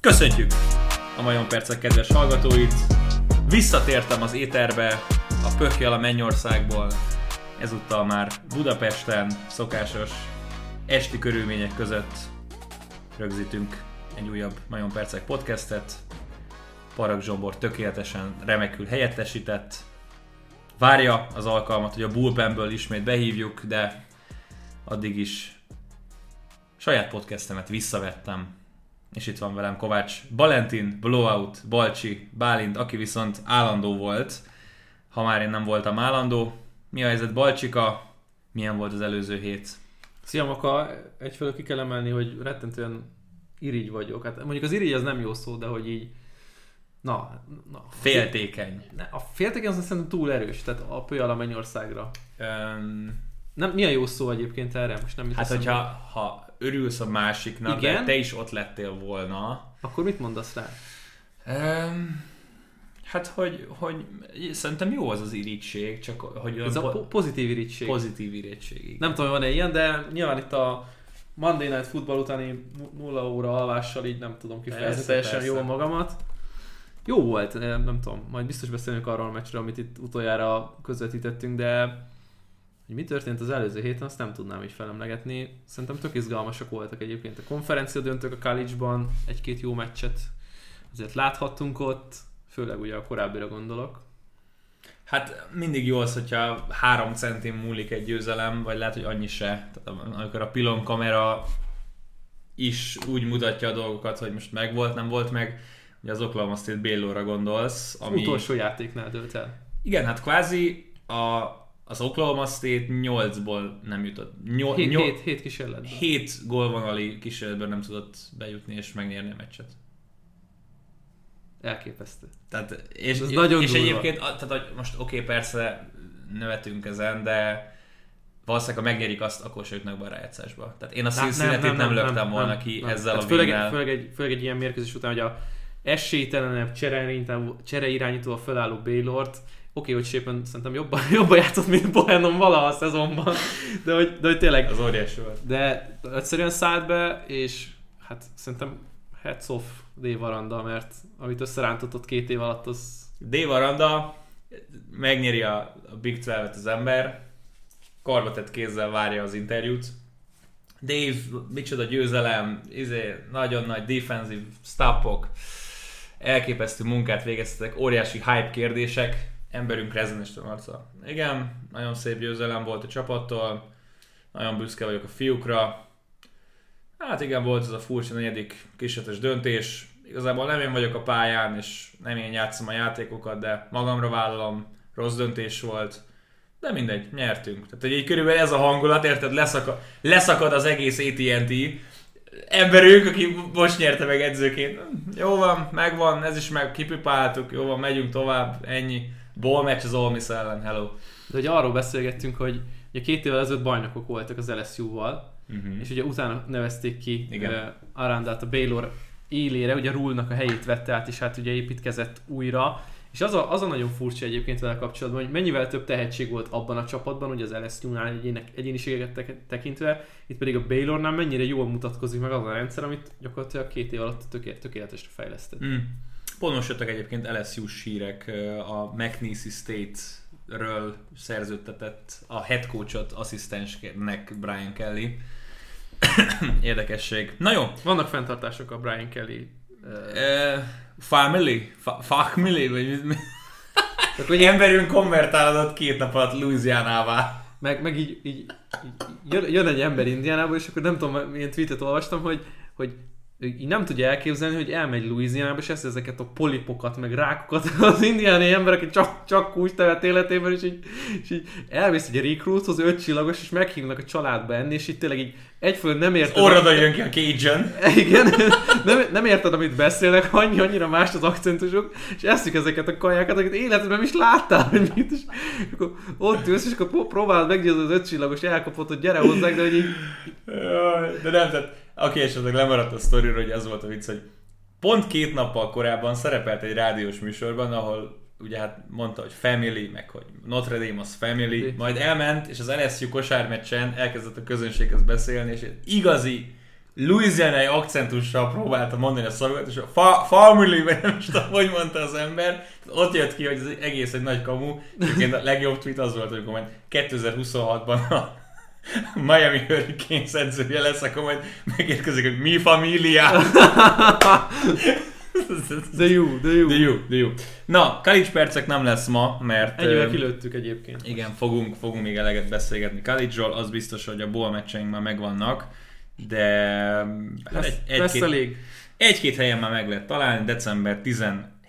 Köszöntjük a Majon Percek kedves hallgatóit! Visszatértem az éterbe, a pökjel a Mennyországból, ezúttal már Budapesten szokásos esti körülmények között rögzítünk egy újabb Majon Percek podcastet. Parag Zsombor tökéletesen remekül helyettesített. Várja az alkalmat, hogy a bullpenből ismét behívjuk, de addig is saját podcastemet visszavettem, és itt van velem Kovács Balentin, Blowout, Balcsi, Bálint, aki viszont állandó volt, ha már én nem voltam állandó. Mi a helyzet Balcsika? Milyen volt az előző hét? Szia Maka, egyfelől ki kell emelni, hogy rettentően irigy vagyok. Hát mondjuk az irigy az nem jó szó, de hogy így Na, na. Féltékeny. A féltékeny az szerintem túl erős, tehát a pölyal a mennyországra. Um, nem, mi a jó szó egyébként erre? Most nem hát, hogyha ha örülsz a másiknak, Igen? de te is ott lettél volna. Akkor mit mondasz rá? Um, hát, hogy, hogy szerintem jó az az irigység, csak hogy... Ez a po- pozitív irigység. Pozitív irigység. Nem tudom, van-e ilyen, de nyilván itt a Monday Night Football utáni nulla óra alvással így nem tudom kifejezni teljesen jól magamat. Jó volt, nem tudom, majd biztos beszélünk arról a meccsről, amit itt utoljára közvetítettünk, de hogy mi történt az előző héten, azt nem tudnám így felemlegetni. Szerintem tök izgalmasak voltak egyébként a konferencia döntők a college-ban, egy-két jó meccset azért láthattunk ott, főleg ugye a korábbira gondolok. Hát mindig jó az, hogyha három centim múlik egy győzelem, vagy lehet, hogy annyi se. Tehát amikor a pilon kamera is úgy mutatja a dolgokat, hogy most meg volt, nem volt meg, ugye az Oklahoma State Baylorra gondolsz. Ami... Utolsó játéknál dőlt el. Igen, hát kvázi a, az Oklahoma State 8-ból nem jutott. 7, 7 kísérletben. 7 gólvonali kísérletben nem tudott bejutni és megnyerni a meccset. Elképesztő. Tehát, és, Ez és, nagyon és egyébként, tehát, hogy most oké, okay, persze nevetünk ezen, de valószínűleg ha megnyerik azt, akkor se jutnak be a rájátszásba. Tehát én a színszínetét nem, nem, nem, nem, löktem volna nem, ki nem. ezzel hát a főleg, főleg, egy, főleg egy ilyen mérkőzés után, hogy a esélytelenebb csere a felálló Baylort, oké, okay, hogy Shapen szerintem jobban, jobban játszott, mint Bohenon valaha a szezonban, de hogy, de hogy tényleg... Az óriási volt. De egyszerűen szállt be, és hát szerintem heads off D. Varanda, mert amit összerántott két év alatt, az... D. Varanda megnyeri a, a Big 12 az ember, karbatett kézzel várja az interjút. Dave, micsoda győzelem, izé, nagyon nagy defensive stopok, elképesztő munkát végeztetek, óriási hype kérdések, emberünk rezenest arca. Igen, nagyon szép győzelem volt a csapattól, nagyon büszke vagyok a fiúkra. Hát igen, volt ez a furcsa negyedik kísérletes döntés. Igazából nem én vagyok a pályán, és nem én játszom a játékokat, de magamra vállalom, rossz döntés volt. De mindegy, nyertünk. Tehát egy körülbelül ez a hangulat, érted? Leszakad, leszakad az egész AT&T emberünk, aki most nyerte meg edzőként. Jó van, megvan, ez is meg, kipipáltuk, jó van, megyünk tovább, ennyi. Ball match az Olmis ellen, hello. De ugye arról beszélgettünk, hogy ugye két évvel ezelőtt bajnokok voltak az LSU-val, uh-huh. és ugye utána nevezték ki Igen. uh, Arandát a Baylor élére, ugye Rulnak a helyét vette át, és hát ugye építkezett újra, és az a, az a nagyon furcsa egyébként vele kapcsolatban, hogy mennyivel több tehetség volt abban a csapatban, ugye az LSU-nál egyének, egyéniségeket tekintve, itt pedig a Baylornál mennyire jól mutatkozik meg az a rendszer, amit gyakorlatilag két év alatt tökélet, tökéletesre fejlesztett. Mm. Jöttek egyébként lsu hírek a McNeese State ről szerződtetett a head coachot asszisztensnek Brian Kelly. Érdekesség. Na jó. Vannak fenntartások a Brian Kelly uh, family? Fa- family? Vagy mi? Akkor emberünk konvertálódott két nap alatt Louisianává. Meg, meg így, így, így jön, jön, egy ember Indiánába, és akkor nem tudom, milyen tweetet olvastam, hogy, hogy így nem tudja elképzelni, hogy elmegy Louisianába, és ezt ezeket a polipokat, meg rákokat az indiáni emberek, csak, csak kulcs tevet életében, és így, és így elmész egy recruithoz, öt csillagos, és meghívnak a családba enni, és így tényleg így egyfőn nem érted... Orrada jön ki a Cajun. Igen, nem, nem érted, amit beszélnek, annyi, annyira más az akcentusok, és eszik ezeket a kajákat, akiket életedben is láttál, hogy mit, és akkor ott ülsz, és akkor próbálod meggyőzni az öt csillagos, elkapott, hogy gyere hozzá, de hogy így... De nem, tehát aki esetleg lemaradt a sztoriról, hogy az volt a vicc, hogy pont két nappal korábban szerepelt egy rádiós műsorban, ahol ugye hát mondta, hogy family, meg hogy Notre Dame az family, majd elment, és az LSU kosármeccsen elkezdett a közönséghez beszélni, és egy igazi louisianai akcentussal próbálta mondani a szavakat, és a fa- family, vagy nem is tudom, hogy mondta az ember, ott jött ki, hogy ez egész egy nagy kamu, egyébként a legjobb tweet az volt, amikor majd 2026-ban a Miami Hurricanes edzője lesz, akkor majd megérkezik, hogy mi família. De jó, de jó. De jó, de jó. Na, Kalics percek nem lesz ma, mert... Ennyivel kilőttük egyébként. Igen, fogunk, fogunk még eleget beszélgetni Kalicsról, az biztos, hogy a bowl meccseink már megvannak, de... Hát lesz, egy, egy, lesz két, elég. Egy-két helyen már meg lehet találni, december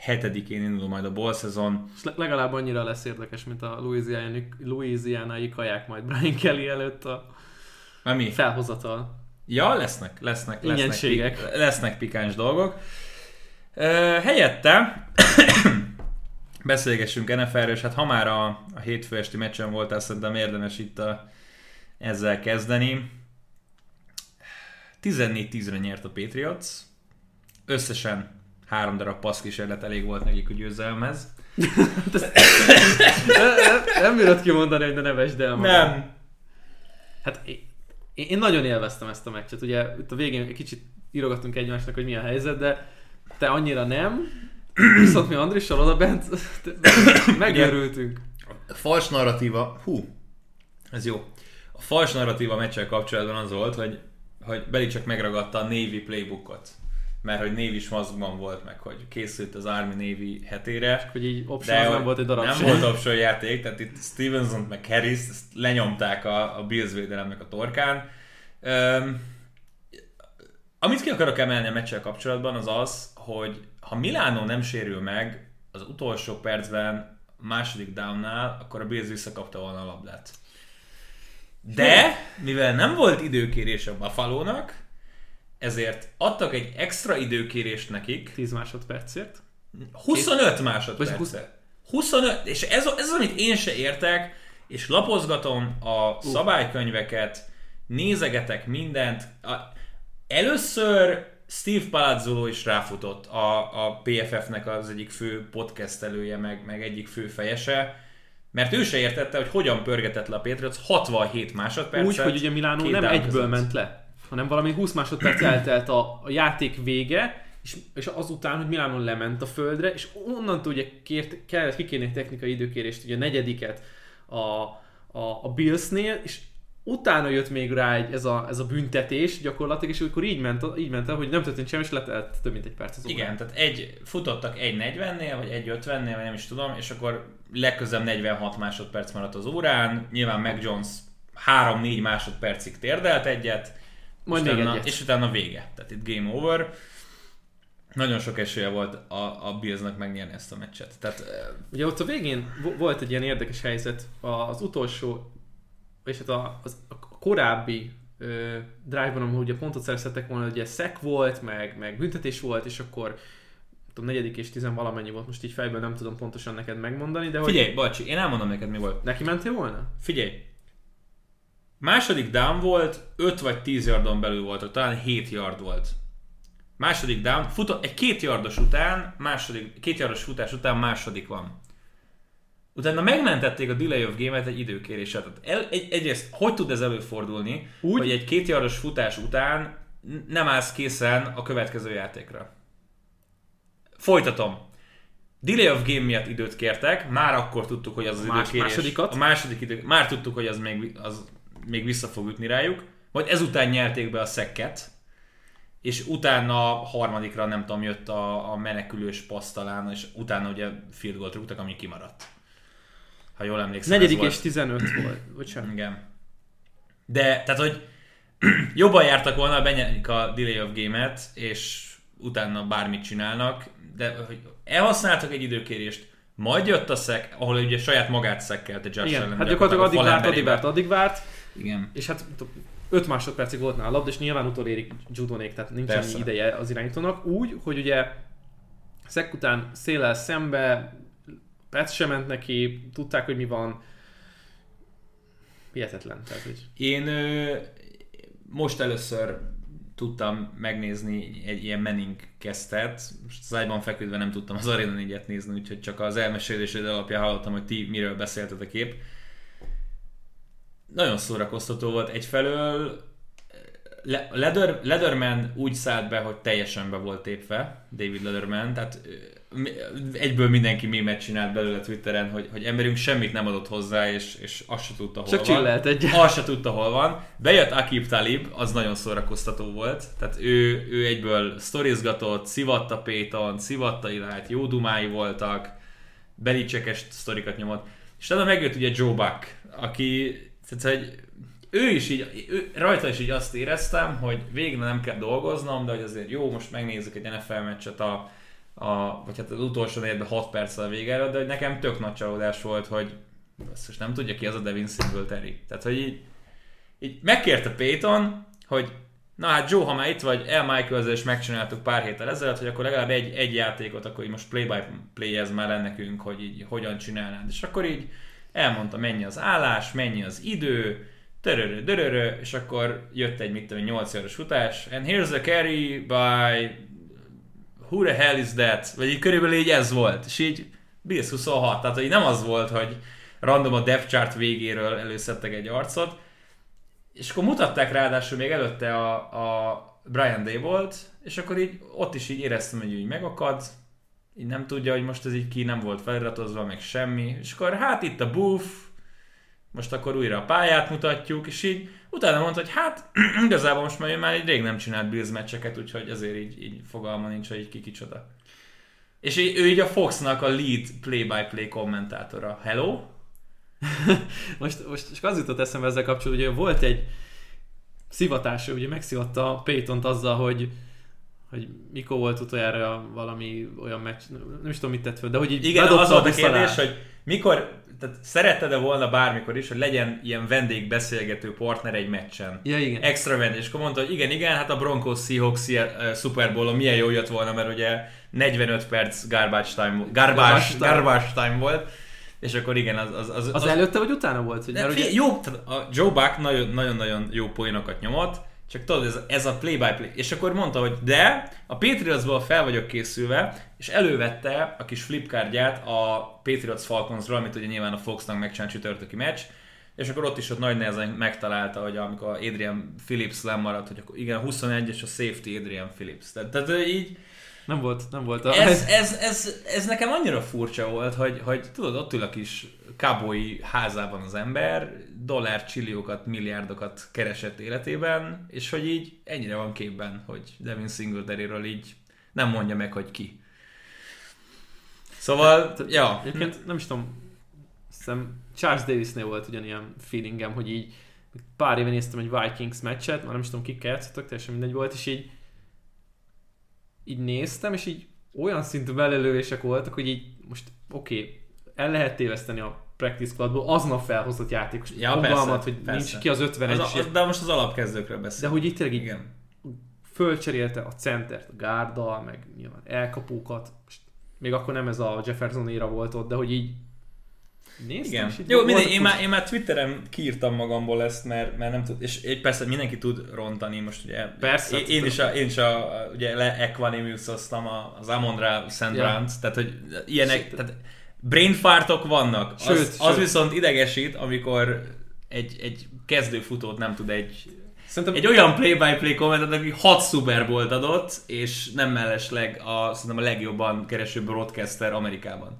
17-én indul majd a bowl szezon. És legalább annyira lesz érdekes, mint a Louisiana-i, Louisiana-i kaják majd Brian Kelly előtt a mi? felhozatal. Ja, lesznek, lesznek, lesznek, pik, lesznek pikáns dolgok. Helyette beszélgessünk NFL-ről, és hát ha már a, a hétfő esti meccsen voltál, szerintem érdemes itt a, ezzel kezdeni. 14-10-re nyert a Patriots. Összesen három darab passzkísérlet elég volt nekik a győzelmez. nem bírod kimondani, hogy ne nevesd el magad. Nem. Hát én, én nagyon élveztem ezt a meccset. Ugye itt a végén egy kicsit írogattunk egymásnak, hogy mi a helyzet, de te annyira nem, viszont mi Andrissal oda bent megörültünk. A fals narratíva, hú, ez jó. A fals narratíva meccsel kapcsolatban az volt, hogy, hogy Beli csak megragadta a Navy playbookot mert hogy Navy smazgban volt, meg hogy készült az Army Navy hetére. És hogy így de nem volt egy darab Nem sem. volt option játék, tehát itt Stevenson meg Harris lenyomták a, a Bills védelemnek a torkán. Um, amit ki akarok emelni a meccsel kapcsolatban az az, hogy ha Milánó nem sérül meg az utolsó percben második downnál, akkor a Bills visszakapta volna a labdát. De, mivel nem volt időkérés a buffalo ezért adtak egy extra időkérést nekik. 10 másodpercért. 25 másodpercet. 25, és ez, ez az, amit én se értek, és lapozgatom a szabálykönyveket, nézegetek mindent. Először Steve Palazzolo is ráfutott a, a PFF-nek az egyik fő podcastelője, meg, meg egyik fő fejese, mert ő se értette, hogy hogyan pörgetett le a Patriots 67 másodpercet. Úgy, hogy ugye Milánó nem egyből között. ment le, hanem valami 20 másodperc eltelt a, a játék vége, és, és azután, hogy Milánó lement a földre, és onnantól ugye kért, kellett kikérni technikai időkérést, ugye a negyediket a, a, a Billsnél, és utána jött még rá egy, ez, a, ez a büntetés gyakorlatilag, és akkor így ment, így ment el, hogy nem történt semmi, és letelt több mint egy perc az Igen, tehát egy, futottak egy 40-nél, vagy egy 50-nél, vagy nem is tudom, és akkor legközelebb 46 másodperc maradt az órán, nyilván Mac Jones 3-4 másodpercig térdelt egyet, Majd és, még utána, egyet. és utána vége, tehát itt game over. Nagyon sok esélye volt a, a Billsnak megnyerni ezt a meccset. Tehát, Ugye ott a végén volt egy ilyen érdekes helyzet, az utolsó, és hát a, az, a korábbi ö, drive-ban, ahol ugye pontot szerezhettek volna, ugye szek volt, meg, meg büntetés volt, és akkor tudom, negyedik és tizen valamennyi volt, most így fejből nem tudom pontosan neked megmondani, de Figyelj, hogy... bacsi, én elmondom neked mi volt. Neki mentél volna? Figyelj, második down volt, 5 vagy 10 yardon belül volt, talán 7 yard volt. Második down, futott, egy két yardos után, második, két yardos futás után második van. Utána megmentették a delay of game-et egy időkéréssel. Tehát el, egy, egyrészt, hogy tud ez előfordulni, Úgy? hogy egy két yardos futás után nem állsz készen a következő játékra. Folytatom. Delay of game miatt időt kértek, már akkor tudtuk, hogy az az Más, időkérés... Másodikat? A második idő, már tudtuk, hogy az még, az még vissza fog ütni rájuk. Majd ezután nyerték be a szekket, és utána a harmadikra nem tudom, jött a, a menekülős pasztalán, és utána ugye field goal rúgtak, ami kimaradt. Ha jól emlékszem. Negyedik és 15 volt, bocsánat. Igen. De, tehát, hogy jobban jártak volna, benyerik a delay of game-et, és utána bármit csinálnak, de hogy elhasználtak egy időkérést, majd jött a szek, ahol ugye saját magát szekkelte Josh Igen, Allen, hát gyakorlatilag addig várt, addig várt, addig várt. Igen. És hát 5 másodpercig volt nála a labda, és nyilván utolérik Judonék, tehát nincs annyi ideje az irányítónak. Úgy, hogy ugye szek után szélel szembe, perc sem ment neki, tudták, hogy mi van. Hihetetlen. Tehát, hogy... Én ö, most először tudtam megnézni egy ilyen Manning az ágyban feküdve nem tudtam az Arena 4 nézni, úgyhogy csak az elmesélésed alapján hallottam, hogy ti miről beszéltetek épp. Nagyon szórakoztató volt. Egyfelől Leder, Lederman úgy szállt be, hogy teljesen be volt tépve, David Lederman, tehát egyből mindenki mémet csinált belőle Twitteren, hogy, hogy emberünk semmit nem adott hozzá, és, és azt se tudta, hol Csak van. Csak egy. Azt se tudta, hol van. Bejött Akib Talib, az nagyon szórakoztató volt. Tehát ő, ő egyből sztorizgatott, szivatta Péton, szivatta Ilát, jó dumái voltak, belicsekes sztorikat nyomott. És tehát megjött ugye Joe Buck, aki tehát, hogy ő is így, ő, rajta is így azt éreztem, hogy végre nem kell dolgoznom, de hogy azért jó, most megnézzük egy NFL meccset a, a vagy hát az utolsó negyedben 6 perccel a vége előtt, de hogy nekem tök nagy csalódás volt, hogy azt most nem tudja ki az a Devin Singletary. Tehát, hogy így, így megkérte Payton, hogy na hát Joe, ha már itt vagy, El michael és megcsináltuk pár héttel ezelőtt, hogy akkor legalább egy, egy játékot, akkor így most play-by-play ez már nekünk, hogy így hogyan csinálnád. És akkor így elmondta, mennyi az állás, mennyi az idő, törörö, dörörö, és akkor jött egy, mit tudom, 8 éves futás, and here's a carry by who the hell is that? Vagy így körülbelül így ez volt, és így Bills 26, tehát hogy nem az volt, hogy random a depth chart végéről előszedtek egy arcot, és akkor mutatták ráadásul még előtte a, a Brian Daybolt, és akkor így ott is így éreztem, hogy így megakad, így nem tudja, hogy most ez így ki nem volt feliratozva, meg semmi, és akkor hát itt a booth, most akkor újra a pályát mutatjuk, és így utána mondta, hogy hát igazából most már, már egy rég nem csinált Bills meccseket, úgyhogy ezért így, így fogalma nincs, hogy ki kicsoda. És így, ő így a Foxnak a lead play-by-play kommentátora. Hello? most, most csak az jutott eszembe ezzel kapcsolatban, hogy volt egy szivatás, ugye megszivatta Payton azzal, hogy hogy mikor volt utoljára valami olyan meccs, nem is tudom mit tett fel, de hogy így Igen, az volt a kérdés, hogy mikor tehát szeretted-e volna bármikor is, hogy legyen ilyen vendégbeszélgető partner egy meccsen? Ja, igen. Extra vendég. És akkor mondta, hogy igen, igen, hát a Broncos Seahawks uh, Super bowl milyen jó jött volna, mert ugye 45 perc garbage time, garbage, garbage time volt. És akkor igen, az... Az, az, az, az előtte vagy utána volt? Hogy, mert ugye... Jó, a Joe Buck nagyon-nagyon jó poénokat nyomott, csak tudod, ez, ez a play-by-play. És akkor mondta, hogy de, a Patriotsból fel vagyok készülve, és elővette a kis flipkártyát a Patriots Falconsról, amit ugye nyilván a Foxnak megcsinált csütörtöki meccs, és akkor ott is ott nagy nehezen megtalálta, hogy amikor Adrian Phillips lemaradt, hogy akkor igen, 21 és a safety Adrian Phillips. Tehát, tehát így nem volt, nem volt. A... Ez, ez, ez, ez, nekem annyira furcsa volt, hogy, hogy tudod, ott ül a kis kábói házában az ember, dollár csilliókat, milliárdokat keresett életében, és hogy így ennyire van képben, hogy Devin Singletary-ről így nem mondja meg, hogy ki. Szóval, hát, ja. Egyébként nem is tudom, hiszem Charles Davisnél volt ugyanilyen feelingem, hogy így pár éve néztem egy Vikings meccset, már nem is tudom kikkel játszottak, teljesen mindegy volt, és így így néztem, és így olyan szintű belelőések voltak, hogy így most oké, okay, el lehet téveszteni a practice squadból aznap felhozott játékos. Ja, fogalmat, hogy persze. nincs ki az 51 az, az, De most az alapkezdőkről beszél. De hogy itt tényleg Igen. fölcserélte a centert, a gárdal, meg nyilván elkapókat. Most még akkor nem ez a Jefferson éra volt ott, de hogy így Néztem, Igen. Jó, mindegy, én, már, én már Twitteren kiírtam magamból ezt, mert, mert nem tud, és persze mindenki tud rontani, most ugye persze, én, én is, a, én is a, ugye le equanimous-oztam az Amondra Sandrant, ja. tehát hogy ilyenek, tehát brainfartok vannak, sőt, az, sőt. az viszont idegesít, amikor egy, egy kezdőfutót nem tud egy Szerintem... Egy olyan play-by-play kommentet, aki 6 Super Bowl adott, és nem mellesleg a, szerintem a legjobban kereső broadcaster Amerikában.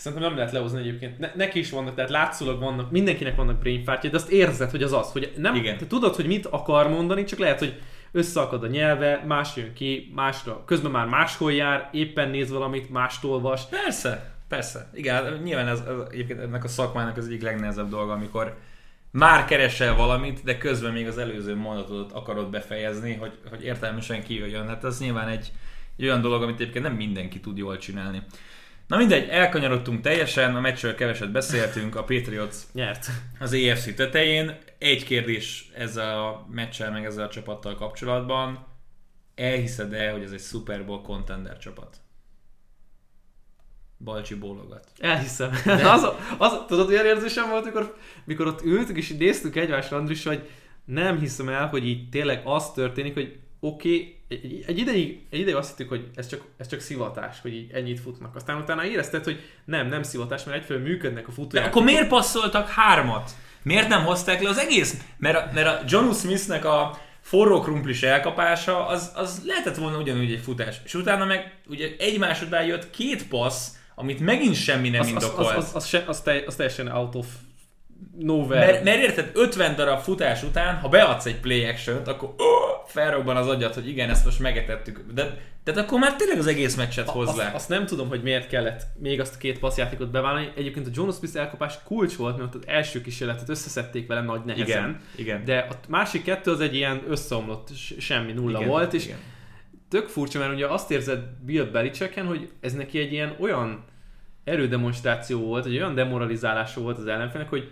Szerintem nem lehet lehozni egyébként. Ne, neki is vannak, tehát látszólag vannak, mindenkinek vannak brainfartja, de azt érzed, hogy az az, hogy nem, Igen. te tudod, hogy mit akar mondani, csak lehet, hogy összeakad a nyelve, más jön ki, másra, közben már máshol jár, éppen néz valamit, mást olvas. Persze, persze. Igen, nyilván ez, ez egyébként ennek a szakmának az egyik legnehezebb dolga, amikor már keresel valamit, de közben még az előző mondatot akarod befejezni, hogy, hogy értelmesen kijöjjön. Hát ez nyilván egy, egy olyan dolog, amit egyébként nem mindenki tud jól csinálni. Na mindegy, elkanyarodtunk teljesen, a meccsről keveset beszéltünk, a Patriots nyert az EFC tetején. Egy kérdés ezzel a meccsel, meg ezzel a csapattal kapcsolatban. Elhiszed-e, hogy ez egy Super Bowl contender csapat? Balcsi bólogat. Elhiszem. De... az, az, tudod, olyan érzésem volt, amikor, mikor ott ültük, és így néztük egymásra, Andris, hogy nem hiszem el, hogy így tényleg az történik, hogy oké, okay, egy, egy, ideig, egy ideig azt hittük, hogy ez csak, ez csak szivatás, hogy így ennyit futnak. Aztán utána érezted, hogy nem, nem szivatás, mert egyfelől működnek a futóják. De akkor miért passzoltak hármat? Miért nem hozták le az egész? Mert a, mert a John Smithnek a forró krumplis elkapása, az, az lehetett volna ugyanúgy egy futás. És utána meg ugye egy másodban jött két passz, amit megint semmi nem az, indokolt. Az, az, az, az, az, te, az teljesen out of nowhere. Mert, mert érted, 50 darab futás után, ha beadsz egy play action akkor oh, felrobban az agyat, hogy igen, ezt most megetettük. De, de akkor már tényleg az egész meccset hozzá. Azt, azt, nem tudom, hogy miért kellett még azt a két passzjátékot bevállalni. Egyébként a Jonas Smith elkapás kulcs volt, mert az első kísérletet összeszedték vele nagy nehezen. Igen, igen. De a másik kettő az egy ilyen összeomlott, semmi nulla igen, volt, és igen. tök furcsa, mert ugye azt érzed Bill Belichicken, hogy ez neki egy ilyen olyan erődemonstráció volt, egy olyan demoralizálású volt az ellenfélnek, hogy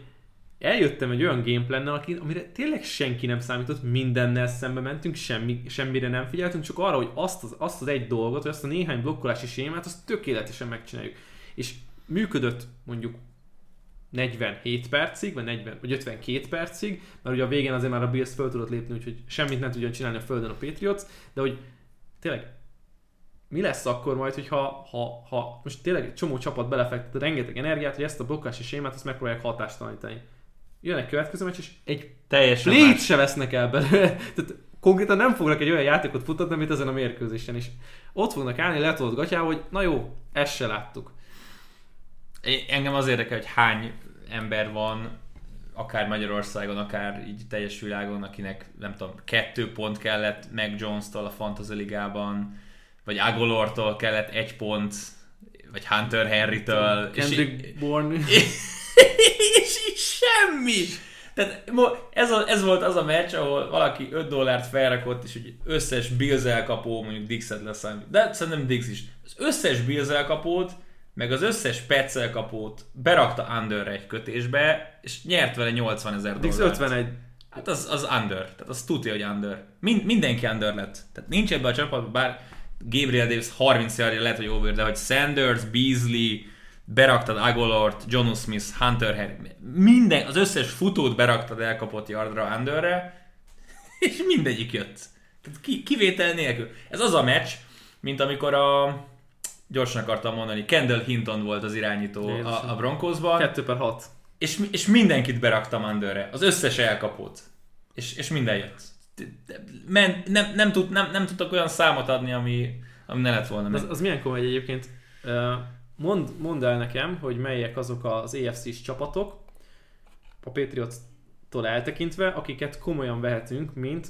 eljöttem egy olyan gameplannel, amire tényleg senki nem számított, mindennel szembe mentünk, semmi, semmire nem figyeltünk, csak arra, hogy azt az, azt az egy dolgot, vagy azt a néhány blokkolási sémát, azt tökéletesen megcsináljuk. És működött mondjuk 47 percig, vagy, 40, vagy 52 percig, mert ugye a végén azért már a Bills föl tudott lépni, úgyhogy semmit nem tudjon csinálni a földön a Patriots, de hogy tényleg mi lesz akkor majd, hogyha ha, ha most tényleg egy csomó csapat belefektet rengeteg energiát, hogy ezt a blokkási sémát azt megpróbálják hatástalanítani jön egy következő meccs, és egy Teljesen plét se vesznek el belőle. Tehát konkrétan nem fognak egy olyan játékot futatni, mint ezen a mérkőzésen is. Ott fognak állni letolt gatyával, hogy na jó, ezt se láttuk. Engem az érdekel, hogy hány ember van, akár Magyarországon, akár így teljes világon, akinek nem tudom, kettő pont kellett meg Jones-tól a Fantasy Ligában, vagy Agolortól kellett egy pont, vagy Hunter Henry-től. Kendrick és Bourne. és semmi. Tehát ez, a, ez volt az a meccs, ahol valaki 5 dollárt felrakott, és hogy összes Bills elkapó, mondjuk Dixet leszámít. De szerintem Dix is. Az összes Bills elkapót, meg az összes Pets elkapót berakta under egy kötésbe, és nyert vele 80 ezer dollárt. Dix 51. Hát az, az under. Tehát az tudja, hogy under. Mind, mindenki under lett. Tehát nincs ebbe a csapatban, bár Gabriel Davis 30 yardja lehet, hogy over, de hogy Sanders, Beasley, beraktad Agolort, John Smith, Hunter Harry, minden, az összes futót beraktad elkapott yardra Underre, és mindegyik jött. Tehát ki, kivétel nélkül. Ez az a meccs, mint amikor a gyorsan akartam mondani, Kendall Hinton volt az irányító a, a Broncosban. 2 per 6. És, és mindenkit beraktam Underre, az összes elkapót. És, és minden jött. Men, nem, nem, tud, nem, nem tudtak olyan számot adni, ami, ami ne lett volna. Az, az milyen komoly egyébként. Uh, Mond, mondd el nekem, hogy melyek azok az AFC-s csapatok, a Patriots-tól eltekintve, akiket komolyan vehetünk, mint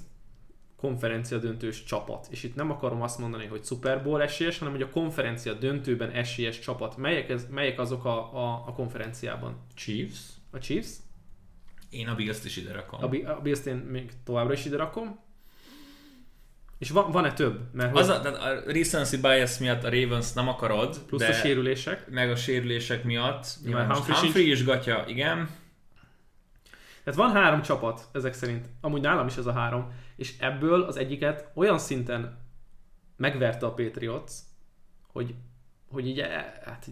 konferencia döntős csapat. És itt nem akarom azt mondani, hogy Super Bowl esélyes, hanem hogy a konferencia döntőben esélyes csapat. Melyek, ez, melyek azok a, a, a konferenciában? Chiefs. A Chiefs? Én a Bills-t is ide rakom. A, a Bills-t én még továbbra is ide rakom. És van, van-e több? Mert az a, tehát a recency bias miatt a Ravens nem akarod. Plusz de a sérülések. Meg a sérülések miatt. Nyilván Humphrey, Humphrey is gatya, igen. Tehát van három csapat ezek szerint. Amúgy nálam is ez a három. És ebből az egyiket olyan szinten megverte a Patriots, hogy hogy így, eh, hát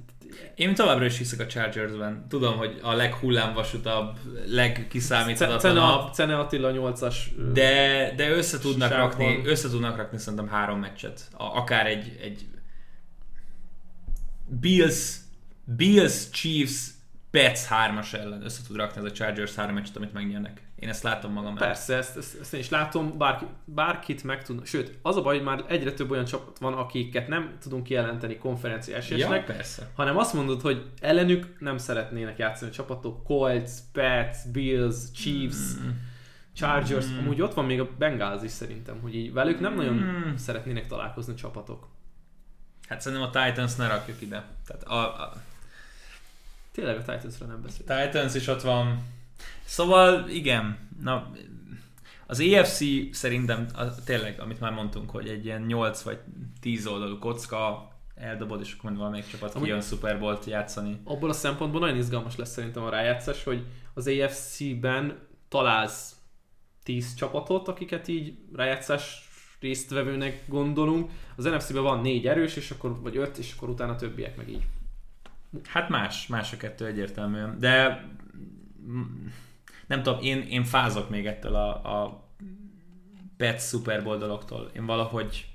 Én továbbra is hiszek a Chargersben. Tudom, hogy a leghullámvasutabb, legkiszámíthatatlanabb. Cene Attila 8-as de, de össze tudnak rakni, össze tudnak rakni szerintem három meccset. Akár egy, egy Bills, Bills, Chiefs, Pets 3-as ellen össze tud rakni ez a Chargers 3 meccset, amit megnyernek. Én ezt látom magam Persze, ezt, ezt, ezt, én is látom, bárki, bárkit meg tud. Sőt, az a baj, hogy már egyre több olyan csapat van, akiket nem tudunk kijelenteni konferencia esélyesnek, ja, persze. hanem azt mondod, hogy ellenük nem szeretnének játszani a csapatok. Colts, Pets, Bills, Chiefs, mm. Chargers, mm. amúgy ott van még a Bengals is szerintem, hogy így velük nem nagyon mm. szeretnének találkozni csapatok. Hát szerintem a Titans ne rakjuk ide. Tehát a, a... Tényleg a Titansra nem beszélünk. Titans is ott van, Szóval igen, na, az EFC szerintem a, tényleg, amit már mondtunk, hogy egy ilyen 8 vagy 10 oldalú kocka, eldobod, és akkor valamelyik csapat Amúgy kijön Super Bowl-t játszani. Abból a szempontból nagyon izgalmas lesz szerintem a rájátszás, hogy az AFC-ben találsz 10 csapatot, akiket így rájátszás résztvevőnek gondolunk. Az NFC-ben van négy erős, és akkor, vagy öt, és akkor utána többiek meg így. Hát más, más a kettő egyértelműen. De nem tudom, én, én fázok még ettől a, a Pets Super Bowl dologtól. Én valahogy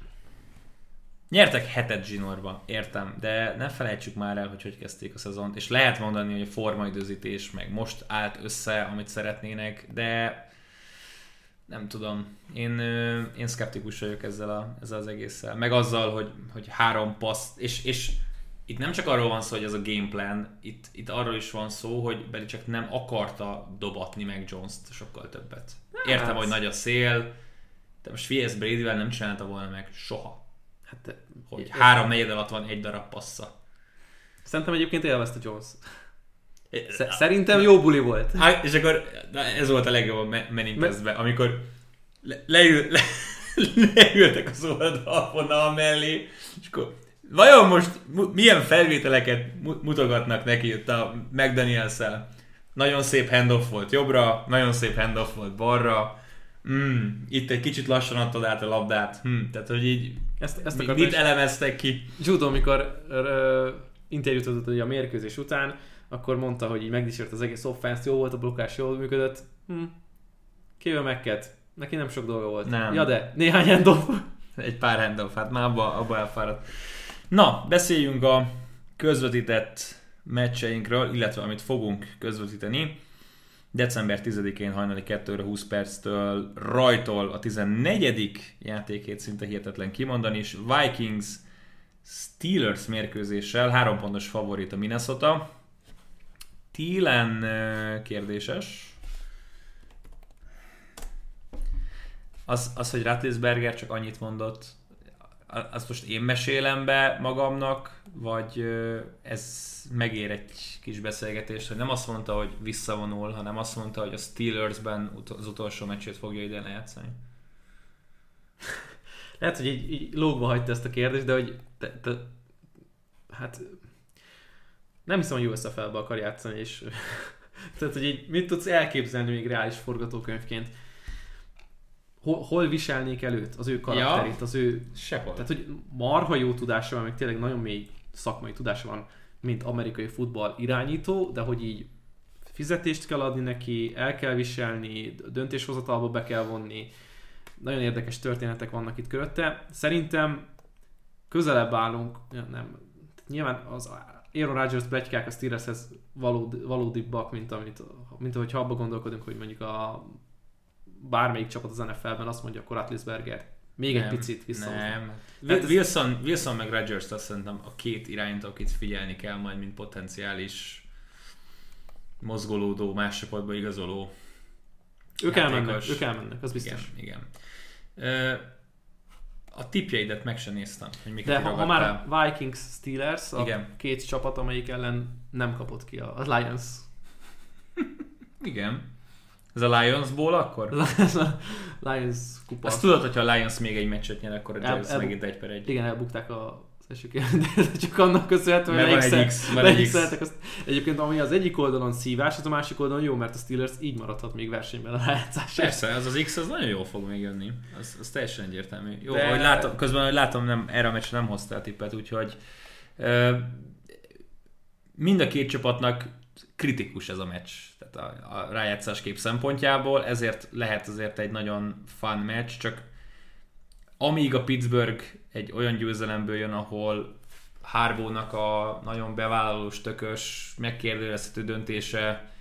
Nyertek hetet zsinórba, értem, de ne felejtsük már el, hogy hogy kezdték a szezont, és lehet mondani, hogy a formaidőzítés meg most állt össze, amit szeretnének, de nem tudom, én, én szkeptikus vagyok ezzel, a, ezzel az egésszel, meg azzal, hogy, hogy három passz, és, és itt nem csak arról van szó, hogy ez a gameplan, itt, itt arról is van szó, hogy Beli csak nem akarta dobatni meg Jones-t sokkal többet. Értem, hát. hogy nagy a szél, de most figyelj, Brady-vel nem csinálta volna meg soha. Hát, hogy három negyed alatt van egy darab passza. Szerintem egyébként élvezte Jones. Szerintem jó buli volt. Hát, és akkor ez volt a legjobb a menintezbe, amikor le, leül, le, leültek az oldalvonal mellé, és akkor vajon most milyen felvételeket mutogatnak neki itt a mcdaniels -el? Nagyon szép handoff volt jobbra, nagyon szép handoff volt balra, mm, itt egy kicsit lassan adtad át a labdát, mm, tehát hogy így ezt, ezt mit, mit elemeztek ki? Judo, amikor uh, interjút adott a mérkőzés után, akkor mondta, hogy így megdicsért az egész offense, jó volt a blokkás, jól működött. Hm. Kéve megket. Neki nem sok dolga volt. Nem. Ja de, néhány handoff. Egy pár handoff, hát már abba, abba elfáradt. Na, beszéljünk a közvetített meccseinkről, illetve amit fogunk közvetíteni. December 10-én hajnali 2 20 perctől rajtol a 14. játékét szinte hihetetlen kimondani, és Vikings Steelers mérkőzéssel három pontos favorit a Minnesota. Thielen kérdéses. Az, az hogy Ratlisberger csak annyit mondott, azt most én mesélem be magamnak, vagy ez megér egy kis beszélgetést, hogy nem azt mondta, hogy visszavonul, hanem azt mondta, hogy a Steelersben az utolsó meccsét fogja ide lejátszani. Lehet, hogy így, így lógva hagyta ezt a kérdést, de hogy te, te, hát nem hiszem, hogy USFL-be akar játszani, és tehát, hogy így mit tudsz elképzelni még reális forgatókönyvként? Hol, hol viselnék előtt az ő karakterét, ja, az ő... Sehol. Tehát, hogy marha jó tudása van, meg tényleg nagyon mély szakmai tudása van, mint amerikai futball irányító, de hogy így fizetést kell adni neki, el kell viselni, döntéshozatalba be kell vonni, nagyon érdekes történetek vannak itt körötte. Szerintem közelebb állunk, nem, nyilván az Aaron Rodgers plegykák a Steelershez valódi, valódibbak, mint, amit, mint ahogy abba gondolkodunk, hogy mondjuk a bármelyik csapat az NFL-ben azt mondja, akkor Atlisberger még nem, egy picit vissza. Nem. Hát Wilson, ez... Wilson meg Rodgers azt szerintem a két irányt, akit figyelni kell majd, mint potenciális mozgolódó, más csapatba igazoló ők elmennek, ők elmennek, az biztos. Igen, igen. A tipjeidet meg sem néztem, hogy miket De ha, ha már Vikings Steelers, a igen. két csapat, amelyik ellen nem kapott ki a, a Lions. igen. Ez a Lions-ból akkor? Ez a Lions kupa. Azt tudod, hogyha a Lions még egy meccset nyer, akkor a Giants el, megint egy per egy. Igen, elbukták a de csak annak köszönhetően, hogy van egy X, van egy X. Azt. Egyébként ami az egyik oldalon szívás, az a másik oldalon jó, mert a Steelers így maradhat még versenyben a rájátszás. Persze, az az X az nagyon jól fog még jönni. Az, az teljesen egyértelmű. Jó, de... hogy látom, közben, hogy látom, nem, erre a meccsre nem hoztál tippet, úgyhogy uh, mind a két csapatnak kritikus ez a meccs, tehát a, a rájátszás kép szempontjából, ezért lehet azért egy nagyon fun meccs, csak amíg a Pittsburgh egy olyan győzelemből jön, ahol Harbónak a nagyon bevállalós, tökös, megkérdőjelezhető döntése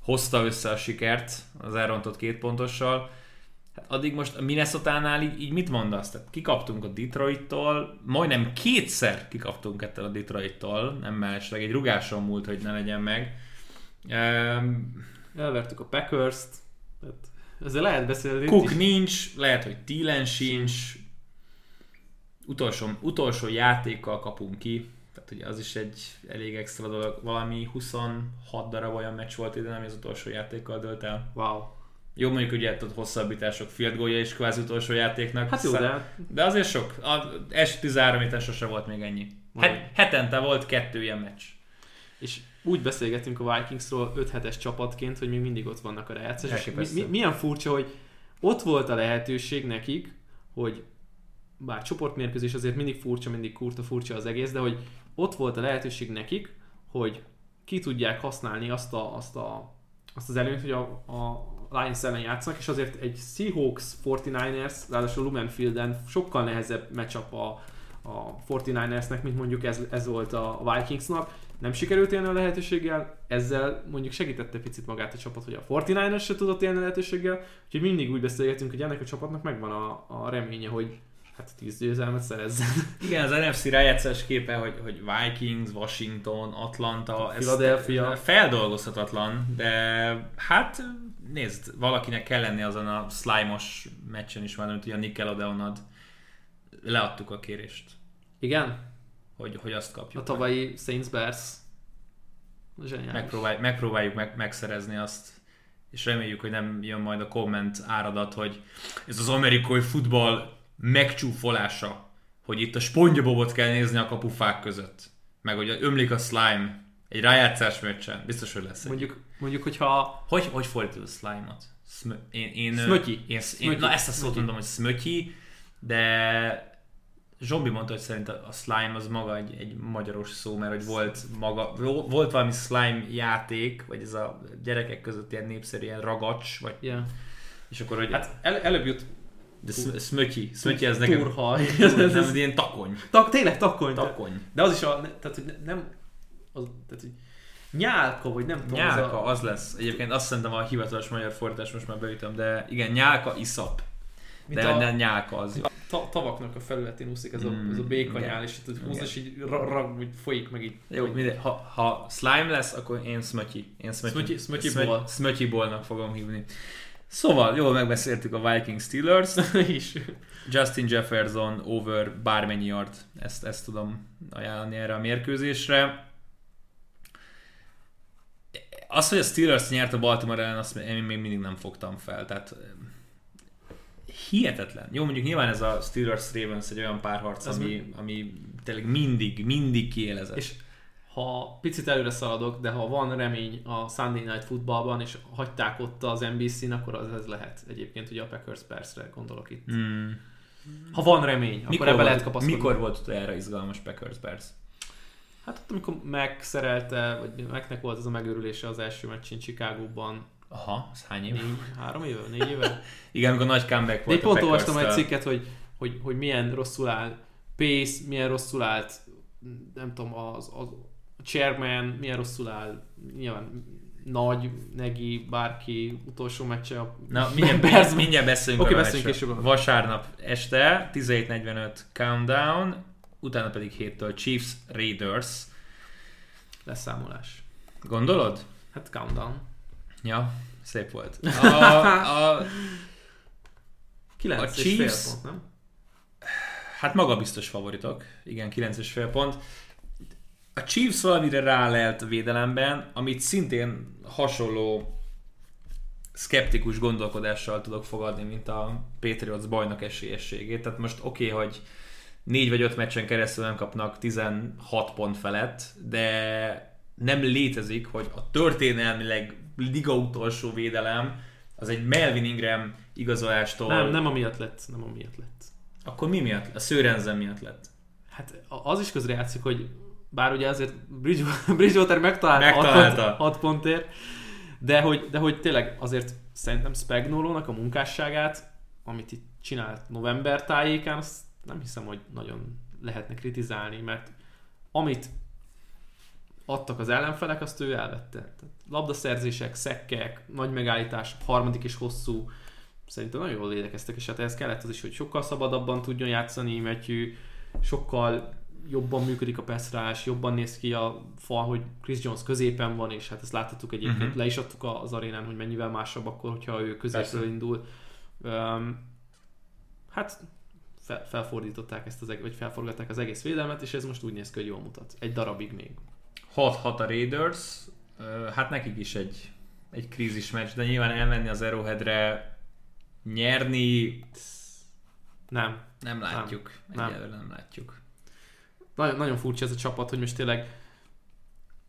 hozta össze a sikert az elrontott két pontossal, Hát addig most a Minnesota-nál így, így mit mondasz? Tehát kikaptunk a Detroit-tól, majdnem kétszer kikaptunk ettől a Detroit-tól, nem mellesleg egy rugáson múlt, hogy ne legyen meg. Um, Elvertük a Packers-t, ezzel lehet beszélni. Cook is. nincs, lehet, hogy Thielen sincs, utolsó, utolsó játékkal kapunk ki, tehát ugye az is egy elég extra dolog, valami 26 darab olyan meccs volt ide, nem az utolsó játékkal dölt el. Wow. Jó, mondjuk ugye ott hosszabbítások, field goalja is kvázi utolsó játéknak. Hát jó, de... De azért sok. Az első 13 héten sose volt még ennyi. Het, hetente volt kettő ilyen meccs. És úgy beszélgetünk a Vikingsról 5 hetes csapatként, hogy még mindig ott vannak a rájátszás. Mi, mi, milyen furcsa, hogy ott volt a lehetőség nekik, hogy bár csoportmérkőzés azért mindig furcsa, mindig kurta furcsa az egész, de hogy ott volt a lehetőség nekik, hogy ki tudják használni azt a, azt a azt az előnyt, hogy a, a Lions ellen játszanak, és azért egy Seahawks 49ers, ráadásul Lumenfielden sokkal nehezebb matchup a, a 49ersnek, mint mondjuk ez, ez volt a Vikingsnak. Nem sikerült élni a lehetőséggel, ezzel mondjuk segítette picit magát a csapat, hogy a 49ers se tudott élni a lehetőséggel, úgyhogy mindig úgy beszélgetünk, hogy ennek a csapatnak megvan a, a reménye, hogy hát 10 győzelmet szerezzen. Igen, az NFC rájátszás képe, hogy, hogy Vikings, Washington, Atlanta, Philadelphia. feldolgozhatatlan, de hát nézd, valakinek kell lenni azon a slime-os meccsen is már, hogy a Nickelodeonad leadtuk a kérést. Igen? Hogy, hogy azt kapjuk. A tavalyi Saints Bears. Megpróbáljuk, megpróbáljuk meg, megszerezni azt, és reméljük, hogy nem jön majd a komment áradat, hogy ez az amerikai futball megcsúfolása, hogy itt a spongyabobot kell nézni a kapufák között, meg hogy ömlik a slime egy rájátszás meccsen, biztos, hogy lesz Mondjuk, egy. mondjuk hogyha... Hogy, hogy fordítod a slime-ot? Szm- én, én, Smötyi. Én, én, na ezt a szót mondom, hogy smötyi, de Zsombi mondta, hogy szerint a slime az maga egy, egy magyaros szó, mert hogy volt maga, volt valami slime játék, vagy ez a gyerekek között ilyen népszerű ilyen ragacs, vagy yeah. és akkor hogy... Hát el, előbb jut de szmötyi, szmötyi ez nekem... Turhaj. nem, ilyen takony. Tak, tényleg takony. Takony. De az is a, tehát hogy nem, az, tehát, hogy nyálka, vagy nem tudom. Nyálka, az, a... az lesz. Egyébként azt szerintem a hivatalos magyar fordítás most már beütöm, de igen, nyálka, iszap. Mint de a, nyálka az. Ta, tavaknak a felületén úszik ez a, mm, ez a békanyál, és itt húz, és így rag, ra, folyik meg így. Jó, mindegy. Ha, ha slime lesz, akkor én smötyi. Én smötyi, smötyi, smötyi, bolnak fogom hívni. Szóval, jól megbeszéltük a Vikings Steelers is. Justin Jefferson over bármennyi yard, ezt, ezt tudom ajánlani erre a mérkőzésre. Az, hogy a Steelers nyert a Baltimore ellen, azt én még mindig nem fogtam fel. Tehát hihetetlen. Jó, mondjuk nyilván ez a Steelers-Ravens egy olyan párharc, ami, ami tényleg mindig, mindig kiélezett. És ha picit előre szaladok, de ha van remény a Sunday Night Footballban, és hagyták ott az NBC-n, akkor az ez lehet. Egyébként ugye a Packers Bears-re gondolok itt. Mm. Ha van remény, mikor akkor ebbe lehet kapaszkodni. Mikor volt erre izgalmas Packers Bears? Hát ott, amikor megszerelte, vagy megnek volt az a megőrülése az első meccsén Chicagóban. Aha, az hány év? Négy, három éve, négy éve. Igen, amikor nagy comeback volt De pont olvastam egy cikket, hogy, hogy, hogy milyen rosszul áll Pace, milyen rosszul állt nem tudom, az, az chairman milyen rosszul áll, nyilván nagy, Negi, bárki utolsó meccse a Na, mindjárt, Bears, mindjárt beszélünk okay, beszélünk később. Vasárnap este 17.45 countdown, utána pedig héttől Chiefs Raiders. Leszámolás. Gondolod? Hát countdown. Ja, szép volt. A, a, 9 a Chiefs, fél pont, nem? Hát maga biztos favoritok. Igen, 9 és fél pont. A Chiefs valamire rálelt a védelemben, amit szintén hasonló szkeptikus gondolkodással tudok fogadni, mint a Patriots bajnok esélyességét. Tehát most oké, okay, hogy négy vagy öt meccsen keresztül nem kapnak 16 pont felett, de nem létezik, hogy a történelmileg liga utolsó védelem az egy Melvin Ingram igazolástól... Nem, nem amiatt lett, nem amiatt lett. Akkor mi miatt? A Szőrenzen miatt lett? Hát az is közrejátszik, hogy bár ugye azért Bridgewater megtalálta 6, 6 pontért, de hogy, de hogy tényleg azért szerintem Spagnolo-nak a munkásságát, amit itt csinált november tájékán, azt nem hiszem, hogy nagyon lehetne kritizálni, mert amit adtak az ellenfelek, azt ő elvette. Tehát labdaszerzések, szekkek, nagy megállítás, harmadik és hosszú, szerintem nagyon jól lédekeztek, és hát ehhez kellett az is, hogy sokkal szabadabban tudjon játszani Matthew, sokkal jobban működik a pass jobban néz ki a fal, hogy Chris Jones középen van, és hát ezt láthattuk egyébként, uh-huh. le is adtuk az arénán, hogy mennyivel másabb akkor, hogyha ő középről indul. Um, hát fel, felfordították ezt az, vagy felforgatták az egész védelmet, és ez most úgy néz ki, hogy jól mutat. Egy darabig még. 6-6 a Raiders, hát nekik is egy, egy krízis meccs, de nyilván elmenni az Arrowheadre, nyerni... Nem. Nem látjuk. Nem. Egyelőre nem látjuk nagyon, nagyon furcsa ez a csapat, hogy most tényleg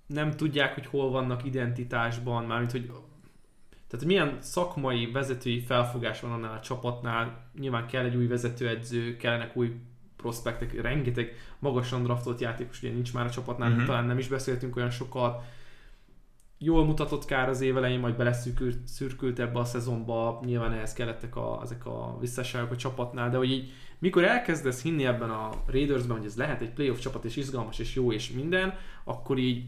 nem tudják, hogy hol vannak identitásban, mármint, hogy tehát milyen szakmai, vezetői felfogás van annál a csapatnál, nyilván kell egy új vezetőedző, kellenek új prospektek, rengeteg magasan draftolt játékos ugye nincs már a csapatnál, uh-huh. talán nem is beszéltünk olyan sokat. jól mutatott kár az évelején, majd beleszürkült szürkült ebbe a szezonba, nyilván ehhez kellettek a, ezek a visszaságok a csapatnál, de hogy így mikor elkezdesz hinni ebben a Raidersben, hogy ez lehet egy playoff csapat, és izgalmas, és jó, és minden, akkor így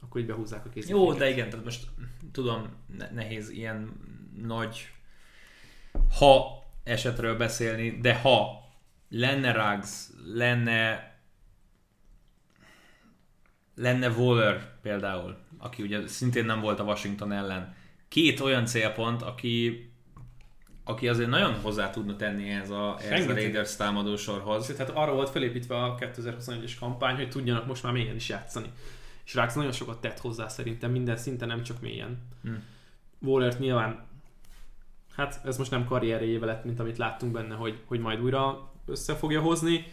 akkor így behúzzák a készítőket. Jó, de igen, tehát most tudom, nehéz ilyen nagy ha esetről beszélni, de ha lenne Ruggs, lenne lenne Waller például, aki ugye szintén nem volt a Washington ellen. Két olyan célpont, aki aki azért nagyon hozzá tudna tenni ehhez a, ehhez a Raiders támadósorhoz. Tehát arra volt felépítve a 2021-es kampány, hogy tudjanak most már mélyen is játszani. És Ráksz nagyon sokat tett hozzá szerintem, minden szinten, nem csak mélyen. Hmm. Wallert nyilván, hát ez most nem karrierjével lett, mint amit láttunk benne, hogy, hogy majd újra össze fogja hozni.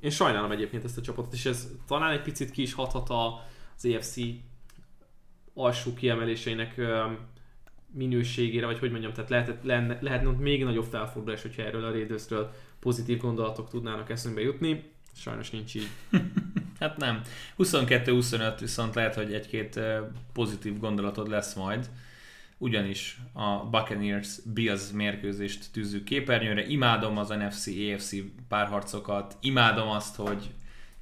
Én sajnálom egyébként ezt a csapatot, és ez talán egy picit ki is hathat az EFC alsó kiemeléseinek minőségére, vagy hogy mondjam, tehát lehet, lenne, lehetne még nagyobb felfordulás, hogyha erről a Raidersről pozitív gondolatok tudnának eszünkbe jutni. Sajnos nincs így. hát nem. 22-25 viszont lehet, hogy egy-két pozitív gondolatod lesz majd. Ugyanis a Buccaneers Bills mérkőzést tűzzük képernyőre. Imádom az NFC-AFC párharcokat. Imádom azt, hogy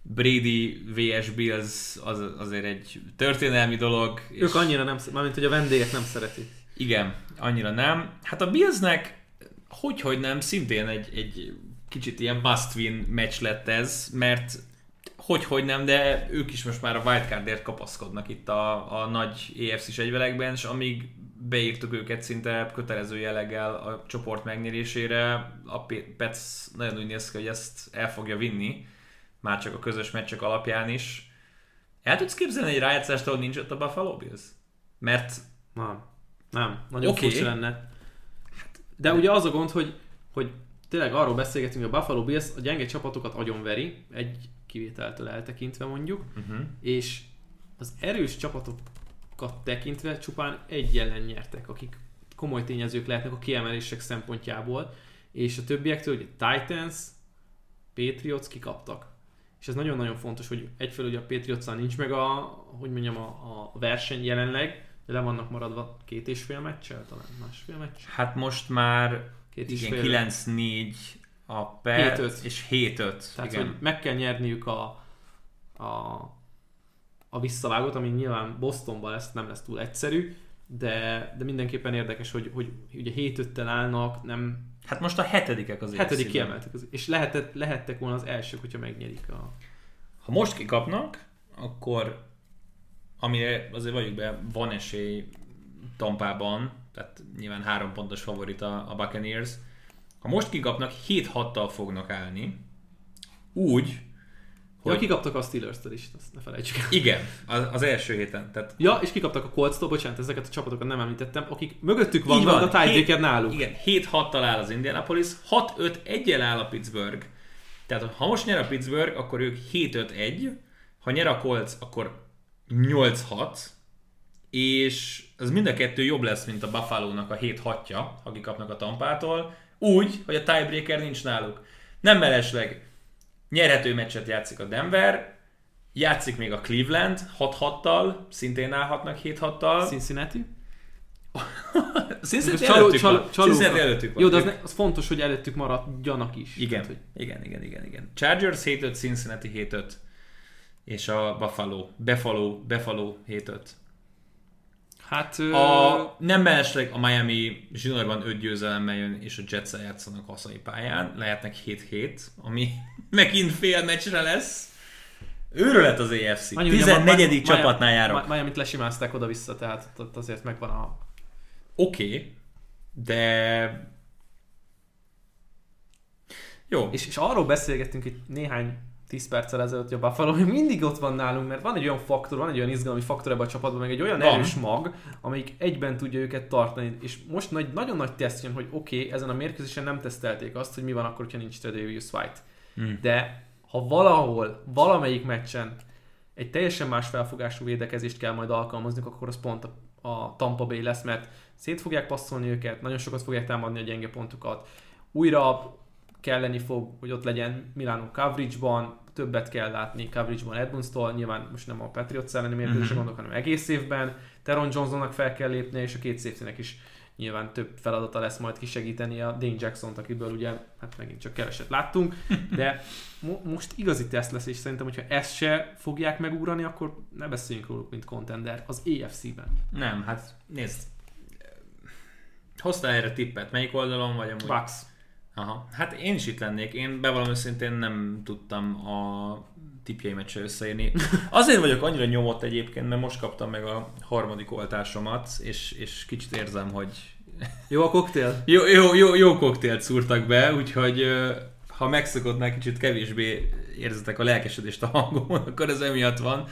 Brady vs Bills az azért egy történelmi dolog. Ők annyira nem, mármint hogy a vendégek nem szeretik. Igen, annyira nem. Hát a Billsnek hogy, hogy nem, szintén egy, egy kicsit ilyen must-win meccs lett ez, mert hogy, hogy nem, de ők is most már a wildcardért kapaszkodnak itt a, a nagy EFC-s egyvelekben, és amíg beírtuk őket szinte kötelező jelleggel a csoport megnyerésére, a Pets nagyon úgy néz ki, hogy ezt el fogja vinni, már csak a közös meccsek alapján is. El tudsz képzelni egy rájátszást, ahol nincs ott a Buffalo Bills? Mert nem. Nem, nagyon okay. furcsa lenne. De ugye az a gond, hogy, hogy tényleg arról beszélgetünk, hogy a Buffalo Bills a gyenge csapatokat agyonveri, egy kivételtől eltekintve mondjuk, uh-huh. és az erős csapatokat tekintve csupán egy ellen nyertek, akik komoly tényezők lehetnek a kiemelések szempontjából, és a többiektől, hogy Titans, Patriots kikaptak. És ez nagyon-nagyon fontos, hogy egyfelől ugye a patriots nincs meg a, hogy mondjam, a, a verseny jelenleg, de le vannak maradva két és fél meccsel, talán másfél meccs? Hát most már két igen, fél 9-4 a per, 7-5. és 7-5. Tehát, igen. hogy meg kell nyerniük a, a, a visszavágót, ami nyilván Bostonban lesz, nem lesz túl egyszerű, de, de mindenképpen érdekes, hogy, hogy ugye 7 állnak, nem... Hát most a hetedikek az Hetedik kiemeltek, és lehetett, lehettek volna az elsők, hogyha megnyerik a... Ha most kikapnak, akkor amire azért vagyunk be, van esély Tampában, tehát nyilván három pontos favorit a, a Buccaneers. Ha most kikapnak, 7-6-tal fognak állni, úgy, hogy... Ja, kikaptak a Steelers-től is, azt ne felejtsük el. Igen, az, az első héten. Tehát... Ja, és kikaptak a Colts-tól, bocsánat, ezeket a csapatokat nem említettem, akik mögöttük van, van a tiebreaker náluk. Igen, 7-6-tal áll az Indianapolis, 6-5 1 áll a Pittsburgh. Tehát ha most nyer a Pittsburgh, akkor ők 7-5-1, ha nyer a Colts, akkor 8-6, és ez mind a kettő jobb lesz, mint a Buffalo-nak a 7 6 ja akik kapnak a Tampától, úgy, hogy a tiebreaker nincs náluk. Nem mellesleg nyerhető meccset játszik a Denver, játszik még a Cleveland 6-6-tal, szintén állhatnak 7-6-tal. Cincinnati? Cincinnati előttük van. Cincinnati előttük van. Jó, de az, ne, az fontos, hogy előttük maradjanak is. Igen, Tehát, hogy... igen, igen, igen, igen. Chargers 7-5, Cincinnati 7-5 és a Buffalo, Buffalo, Buffalo 7-5. Hát... A, nem mellesleg a Miami zsinórban 5 győzelemmel jön, és a jets játszanak hazai pályán, lehetnek 7-7, ami megint fél meccsre lesz. Őről lett az AFC. Annyi, 14. Ma, csapatnál járok. Miami-t lesimázták oda-vissza, tehát ott azért megvan a... Oké, okay, de... Jó. És, és arról beszélgettünk itt néhány 10 perccel ezelőtt, a Buffalo hogy mindig ott van nálunk, mert van egy olyan faktor, van egy olyan izgalmi faktor ebben a csapatban, meg egy olyan van. erős mag, amelyik egyben tudja őket tartani. És most nagy, nagyon nagy teszt jön, hogy oké, okay, ezen a mérkőzésen nem tesztelték azt, hogy mi van akkor, ha nincs Tredavious White. Hmm. De ha valahol, valamelyik meccsen egy teljesen más felfogású védekezést kell majd alkalmazni, akkor az pont a, a Tampa Bay lesz, mert szét fogják passzolni őket, nagyon sokat fogják támadni a gyenge pontokat, újra kelleni fog, hogy ott legyen Milano coverage-ban, többet kell látni coverage-ban Edmundstól, nyilván most nem a Patriots elleni mérkőzésre mm-hmm. gondolok, hanem egész évben. Teron Johnsonnak fel kell lépnie, és a két safety is nyilván több feladata lesz majd kisegíteni a Dane Jackson-t, akiből ugye hát megint csak keveset láttunk, de mo- most igazi teszt lesz, és szerintem, hogyha ezt se fogják megugrani, akkor ne beszéljünk róluk, mint contender az EFC-ben. Nem, hát nézd, hoztál erre tippet, melyik oldalon vagy amúgy? Bucks. Aha. Hát én is itt lennék, én bevallom őszintén nem tudtam a tipjeimet se összeírni. Azért vagyok annyira nyomott egyébként, mert most kaptam meg a harmadik oltásomat, és, és kicsit érzem, hogy... Jó a koktél? jó, jó, jó, jó koktélt szúrtak be, úgyhogy ha megszokottnál kicsit kevésbé érzetek a lelkesedést a hangomon, akkor ez emiatt van.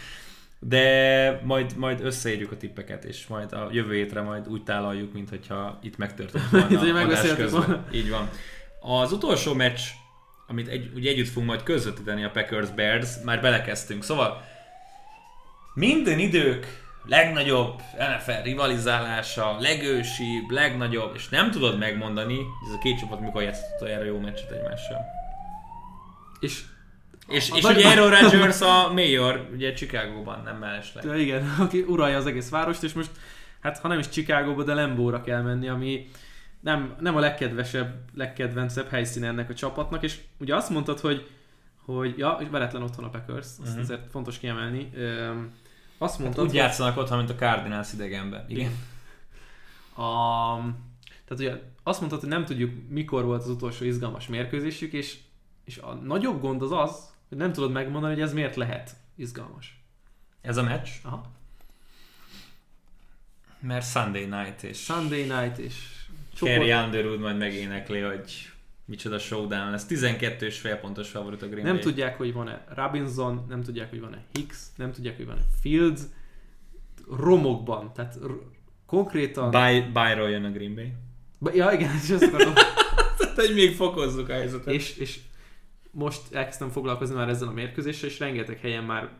De majd, majd összeírjuk a tippeket, és majd a jövő hétre majd úgy tálaljuk, mint hogyha itt megtörtént volna a Így van. Az utolsó meccs amit egy, ugye együtt fogunk majd közvetíteni a Packers Bears, már belekezdtünk. Szóval minden idők legnagyobb NFL rivalizálása, legősibb, legnagyobb, és nem tudod megmondani, ez a két csapat mikor játszott erre jó meccset egymással. És és, és ugye Aaron Rodgers a mayor, ugye Chicagóban, nem mellesleg. Ja, igen, aki uralja az egész várost, és most, hát ha nem is Chicagóba, de Lembóra kell menni, ami nem, nem a legkedvesebb, legkedvencebb helyszín ennek a csapatnak, és ugye azt mondtad, hogy, hogy ja, veretlen otthon a Packers, azt uh-huh. azért fontos kiemelni. Üm, azt mondtad, hát úgy hogy... játszanak otthon, mint a Cardinals idegenben. Igen. A, tehát ugye azt mondtad, hogy nem tudjuk, mikor volt az utolsó izgalmas mérkőzésük, és, és a nagyobb gond az az, hogy nem tudod megmondani, hogy ez miért lehet izgalmas. Ez a meccs? Aha. Mert Sunday night és... Sunday night és Kerry Underwood majd megénekli, hogy micsoda showdown lesz. 12 és fél pontos favorit a Green Nem Bay. tudják, hogy van-e Robinson, nem tudják, hogy van-e Hicks, nem tudják, hogy van-e Fields. Romokban, tehát r- konkrétan... By, byról jön a Green Bay. Ja, igen, és azt akarom. tehát, hogy még fokozzuk a helyzetet. És, és most elkezdtem foglalkozni már ezzel a mérkőzéssel, és rengeteg helyen már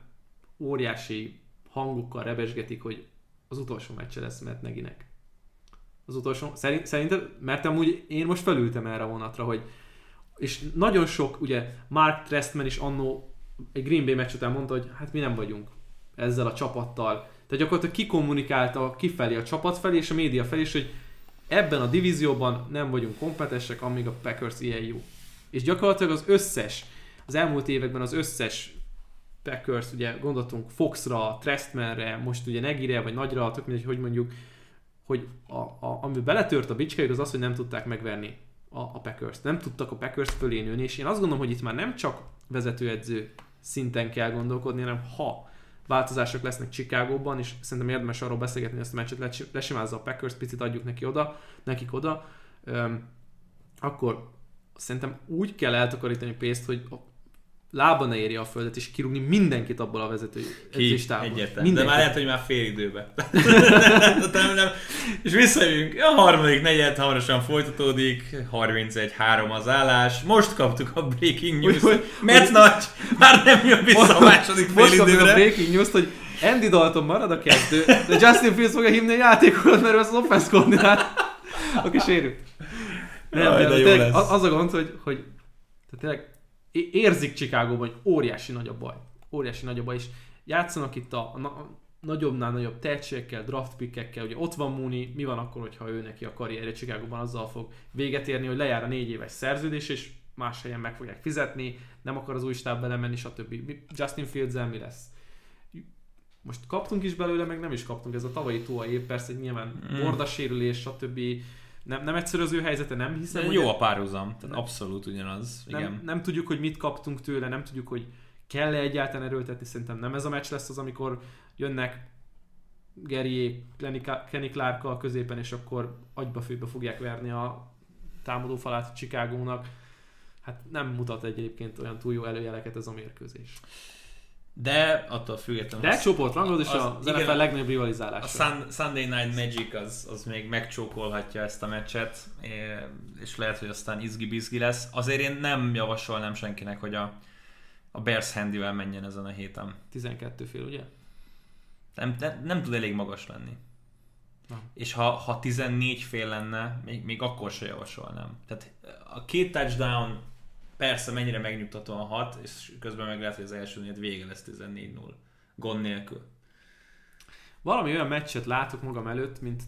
óriási hangokkal rebesgetik, hogy az utolsó meccse lesz mert Neginek az utolsó. Szerint, szerintem, mert amúgy én most felültem erre a vonatra, hogy és nagyon sok, ugye Mark Trestman is annó egy Green Bay meccs után mondta, hogy hát mi nem vagyunk ezzel a csapattal. Tehát gyakorlatilag kikommunikálta kifelé a csapat felé és a média felé is, hogy ebben a divízióban nem vagyunk kompetensek, amíg a Packers ilyen jó. És gyakorlatilag az összes, az elmúlt években az összes Packers, ugye gondoltunk Foxra, Trestmanre, most ugye Negire, vagy Nagyra, tök mindegy, hogy mondjuk, hogy a, a, ami beletört a bicskájuk az az, hogy nem tudták megverni a, a Packers. Nem tudtak a Packers fölé nőni, és én azt gondolom, hogy itt már nem csak vezetőedző szinten kell gondolkodni, hanem ha változások lesznek Chicagóban, és szerintem érdemes arról beszélgetni, hogy ezt a meccset lesimázza a Packers, picit adjuk neki oda, nekik oda, öm, akkor szerintem úgy kell eltakarítani pénzt, hogy lába ne érje a földet, és kirúgni mindenkit abból a vezető edzéstából. De már lehet, hogy már fél időbe. nem, nem. És visszajövünk. A harmadik negyed hamarosan folytatódik. 31-3 az állás. Most kaptuk a breaking news. Hogy, mert nagy, már nem jön vissza a második fél Most időre. kaptuk a breaking news hogy Andy Dalton marad a kezdő, de Justin Fields fogja hívni a játékokat, mert az offense koordinál, aki sérült. Nem, Jaj, de, de jó lesz. az a gond, hogy, hogy tehát tényleg érzik Csikágóban, hogy óriási nagy a baj. Óriási nagy a baj, és játszanak itt a, a, a nagyobbnál nagyobb tehetségekkel, draft pickekkel, ugye ott van Mooney, mi van akkor, hogyha ő neki a karrierje Csikágóban azzal fog véget érni, hogy lejár a négy éves szerződés, és más helyen meg fogják fizetni, nem akar az új stáb belemenni, stb. Justin fields mi lesz? Most kaptunk is belőle, meg nem is kaptunk, ez a tavalyi túl év, persze nyilván mm. bordasérülés, stb nem, nem egyszerű az ő helyzete, nem hiszem. hogy jó a párhuzam, tehát abszolút ugyanaz. Nem, igen. nem tudjuk, hogy mit kaptunk tőle, nem tudjuk, hogy kell-e egyáltalán erőltetni, szerintem nem ez a meccs lesz az, amikor jönnek Geri, Kenny clark a középen, és akkor agyba főbe fogják verni a támadó falát Chicagónak. Hát nem mutat egyébként olyan túl jó előjeleket ez a mérkőzés. De attól függetlenül... De csoportrangod és az, az NFL legnagyobb rivalizálás. A Sun, Sunday Night Magic az, az még megcsókolhatja ezt a meccset, és lehet, hogy aztán izgi-bizgi lesz. Azért én nem javasolnám senkinek, hogy a, a Bears handyvel menjen ezen a héten. 12 fél, ugye? Nem, nem, nem tud elég magas lenni. Na. És ha, ha 14 fél lenne, még, még akkor se javasolnám. Tehát a két touchdown persze mennyire megnyugtatóan hat, és közben meg lehet, hogy az első négy vége lesz 14-0. Gond nélkül. Valami olyan meccset látok magam előtt, mint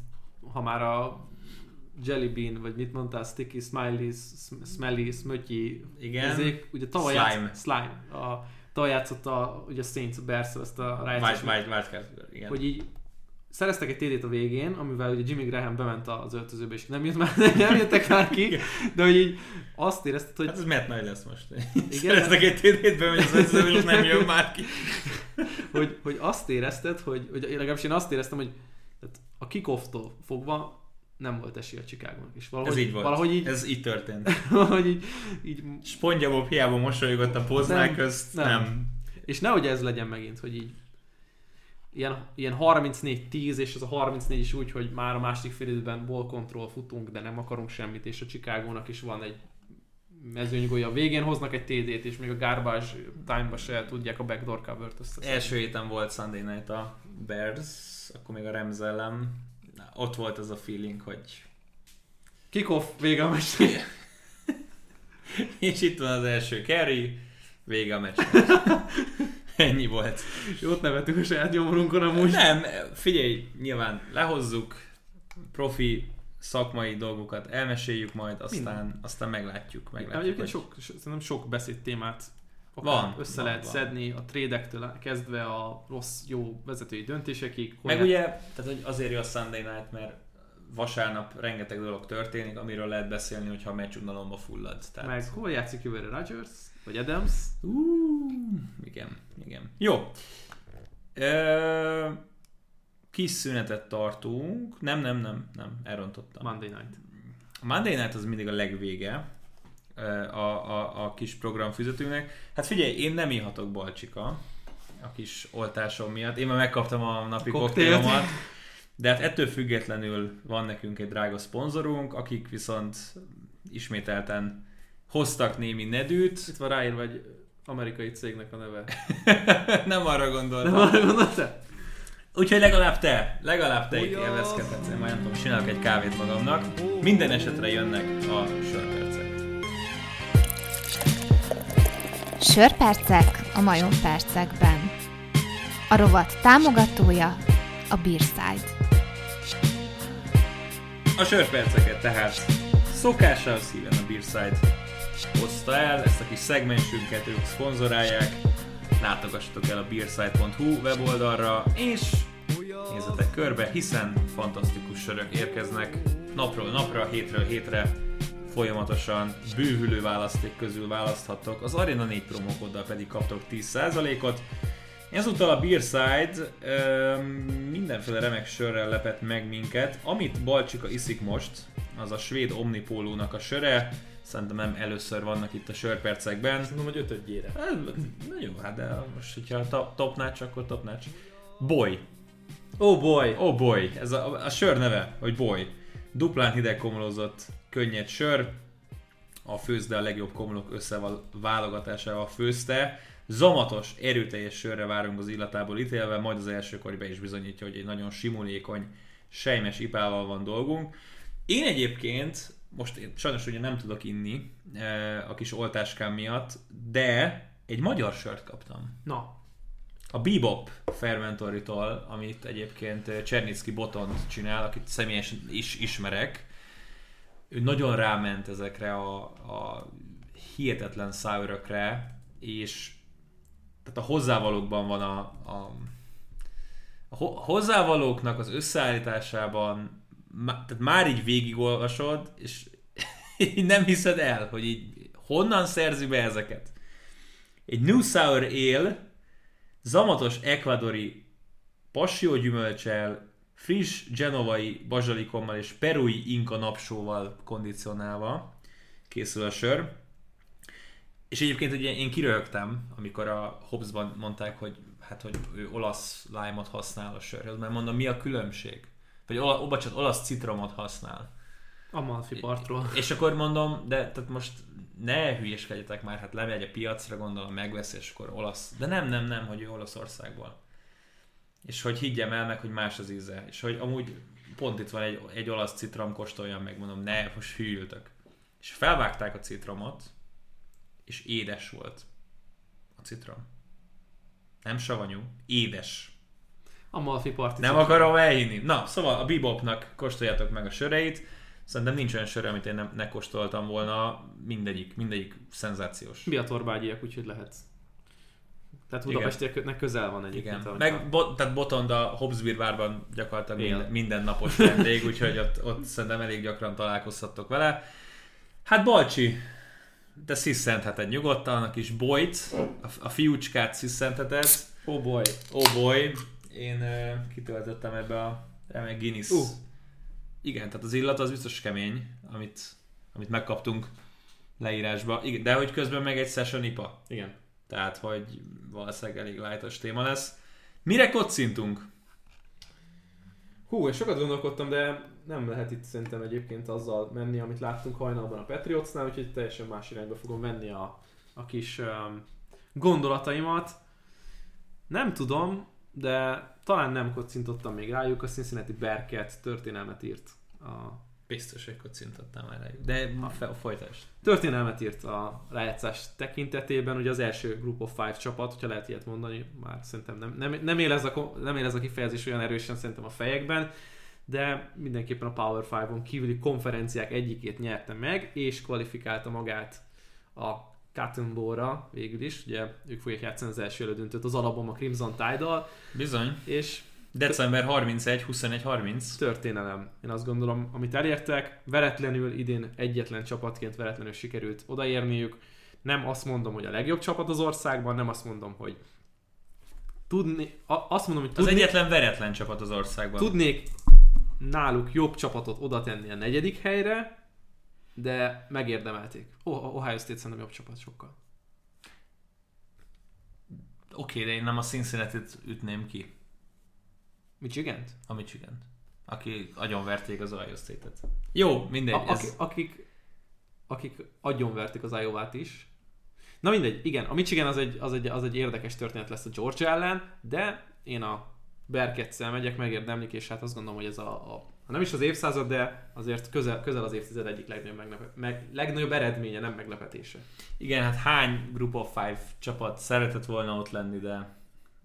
ha már a Jelly Bean, vagy mit mondtál, Sticky, Smiley, Smelly, Smötyi. Igen. Ezek, ugye tavaly slime. Játsz, slime. A, tavaly játszott a, ugye a Saints Bears, azt a rájátszás. Wild, wild, wild, igen. Hogy így szereztek egy TD-t a végén, amivel ugye Jimmy Graham bement az öltözőbe, és nem, jött már, nem jöttek már ki, de hogy így azt érezted, hogy... Hát ez miért nagy lesz most. Igen, szereztek egy TD-t, bemegy az öltözőbe, és nem jön már ki. hogy, hogy azt érezted, hogy, hogy legalábbis én azt éreztem, hogy tehát a kickoff-tól fogva nem volt esély a Csikágónak. És valahogy, Ez így volt. Valahogy így, Ez így történt. valahogy így, így... Spongyabob hiába mosolygott a poznák közt, nem. nem. És nehogy ez legyen megint, hogy így ilyen, ilyen 34-10, és az a 34 is úgy, hogy már a másik fél időben ball control futunk, de nem akarunk semmit, és a Chicagónak is van egy mezőnygolya. Végén hoznak egy TD-t, és még a garbage time-ba se tudják a backdoor cover-t összeszedni. Első héten volt Sunday Night a Bears, akkor még a Rams ellen. Ott volt az a feeling, hogy Kickoff vége a meccs. és itt van az első carry, vége a meccs. Ennyi volt. És ott nevettük a saját nyomorunkon amúgy. Nem, figyelj, nyilván lehozzuk, profi szakmai dolgokat elmeséljük majd, aztán, aztán meglátjuk. meglátjuk Egyébként hogy... sok, szerintem sok beszéd témát van, össze van, lehet van. szedni a trédektől kezdve a rossz, jó vezetői döntésekig. Meg ugye, tehát hogy azért jó a Sunday Night, mert vasárnap rengeteg dolog történik, amiről lehet beszélni, hogyha a meccs unalomba fullad. Tehát... Meg hol játszik jövőre Rodgers? Vagy Adams? Uh, igen, igen. Jó. Ö, kis szünetet tartunk. Nem, nem, nem, nem, elrontottam. Monday Night. A Monday Night az mindig a legvége a, a, a kis programfüzetőnek. Hát figyelj, én nem ihatok balcsika a kis oltásom miatt. Én már megkaptam a napi koktélomat. De hát ettől függetlenül van nekünk egy drága szponzorunk, akik viszont ismételten hoztak némi nedűt. Itt van ráírva egy amerikai cégnek a neve. nem arra gondoltam. Nem arra gondoltál? Úgyhogy legalább te, legalább te itt élvezkedhetsz. Én nem tudom, csinálok egy kávét magamnak. Minden esetre jönnek a sörpercek. Sörpercek a majom percekben. A rovat támogatója a Beerside. A sörperceket tehát szokással szíven a Beerside hozta el, ezt a kis szegmensünket ők szponzorálják. Látogassatok el a beerside.hu weboldalra, és nézzetek körbe, hiszen fantasztikus sörök érkeznek napról napra, hétről hétre, folyamatosan bővülő választék közül választhattok, az Arena 4 promókoddal pedig kaptok 10%-ot. Ezúttal a Beerside ö, mindenféle remek sörrel lepett meg minket. Amit Balcsika iszik most, az a svéd Omnipólónak a söre, Szerintem nem először vannak itt a sörpercekben. Szerintem, hogy ötödjére. Hát, na jó, hát de most, hogyha top, top notch, akkor top notch. Boy. Oh boy. Oh boy. Ez a, a sör neve, hogy boy. Duplán hideg komolózott könnyed sör. A főzde a legjobb komolók összeválogatásával főzte. Zamatos, erőteljes sörre várunk az illatából ítélve, majd az első be is bizonyítja, hogy egy nagyon simulékony, sejmes ipával van dolgunk. Én egyébként most én sajnos ugye nem tudok inni a kis oltáskám miatt, de egy magyar sört kaptam. Na. A Bebop Fermentoritól, amit egyébként Csernicki Botont csinál, akit személyesen is ismerek. Ő nagyon ráment ezekre a, a hihetetlen sourökre, és tehát a hozzávalókban van a, a, a hozzávalóknak az összeállításában tehát már így végigolvasod, és így nem hiszed el, hogy így honnan szerzi be ezeket. Egy New Sour Ale, zamatos ekvadori gyümölcsel, friss genovai bazsalikommal és perui inka napsóval kondicionálva készül a sör. És egyébként ugye én kiröhögtem, amikor a Hobbsban mondták, hogy hát, hogy ő olasz lime-ot használ a sörhöz, mert mondom, mi a különbség? Vagy ola, ó, bocsánat, olasz citromot használ. Amalfi partról. És akkor mondom, de tehát most ne hülyeskedjetek már, hát lemegy a piacra, gondolom megvesz, és akkor olasz. De nem, nem, nem, hogy ő Olaszországból. És hogy higgyem el meg, hogy más az íze. És hogy amúgy pont itt van egy, egy olasz citrom, kóstoljam meg, mondom, ne, most hűltök. És felvágták a citromot, és édes volt a citrom. Nem savanyú, édes. A Malfi Party Nem akarom elhinni. Na, szóval a Bebopnak kóstoljátok meg a söreit. Szerintem nincs olyan sör, amit én nem, ne kóstoltam volna. Mindegyik, mindegyik szenzációs. Biatorbágyiak, úgyhogy lehet. Tehát Budapestieknek közel van egyébként. Igen. Meg bo- tehát Botond a Hobbsbír bárban gyakorlatilag minden, minden napos vendég, úgyhogy ott, ott szerintem elég gyakran találkozhattok vele. Hát Balcsi, te sziszentheted nyugodtan, a kis boyt, a, a fiúcskát sziszentheted. Oh boy. Oh boy. Én kitöltöttem ebbe a remek Guinness. Uh. Igen, tehát az illat az biztos kemény, amit, amit megkaptunk leírásba. Igen, de hogy közben meg egy session IPA. Igen. Tehát, hogy valószínűleg elég lájtos téma lesz. Mire kocintunk? Hú, és sokat gondolkodtam, de nem lehet itt szerintem egyébként azzal menni, amit láttunk hajnalban a Patriotsnál, úgyhogy teljesen más irányba fogom venni a, a kis um, gondolataimat. Nem tudom, de talán nem kocintottam még rájuk, a Cincinnati Berket történelmet írt a Biztos, hogy kocintottam már rájuk. De a, a folytást. Történelmet írt a rájátszás tekintetében, ugye az első Group of Five csapat, hogyha lehet ilyet mondani, már szerintem nem, nem, nem, él ez a, nem él ez a kifejezés olyan erősen szerintem a fejekben, de mindenképpen a Power 5-on kívüli konferenciák egyikét nyerte meg, és kvalifikálta magát a Cotton Bowl-ra végül is, ugye ők fogják játszani az első elődöntőt az Alabama Crimson Tide-dal. Bizony. És December 31, 21, 30. Történelem. Én azt gondolom, amit elértek, veretlenül idén egyetlen csapatként veretlenül sikerült odaérniük. Nem azt mondom, hogy a legjobb csapat az országban, nem azt mondom, hogy tudni, azt mondom, hogy tudnék, Az egyetlen veretlen csapat az országban. Tudnék náluk jobb csapatot oda tenni a negyedik helyre, de megérdemelték. Oh, Ohio State szerintem jobb csapat sokkal. Oké, okay, de én nem a Cincinnati-t ütném ki. Michigan-t? A michigan Aki agyonverték az Ohio State-et. Jó, mindegy. A, ez... akik, akik agyonverték az iowa is. Na mindegy, igen, a Michigan az egy, az, egy, az egy érdekes történet lesz a Georgia ellen, de én a Berketszel megyek, megérdemlik, és hát azt gondolom, hogy ez a, a nem is az évszázad, de azért közel, közel az évtized egyik legnagyobb, meglepe, meg, legnagyobb eredménye, nem meglepetése. Igen, hát hány Group of Five csapat szeretett volna ott lenni, de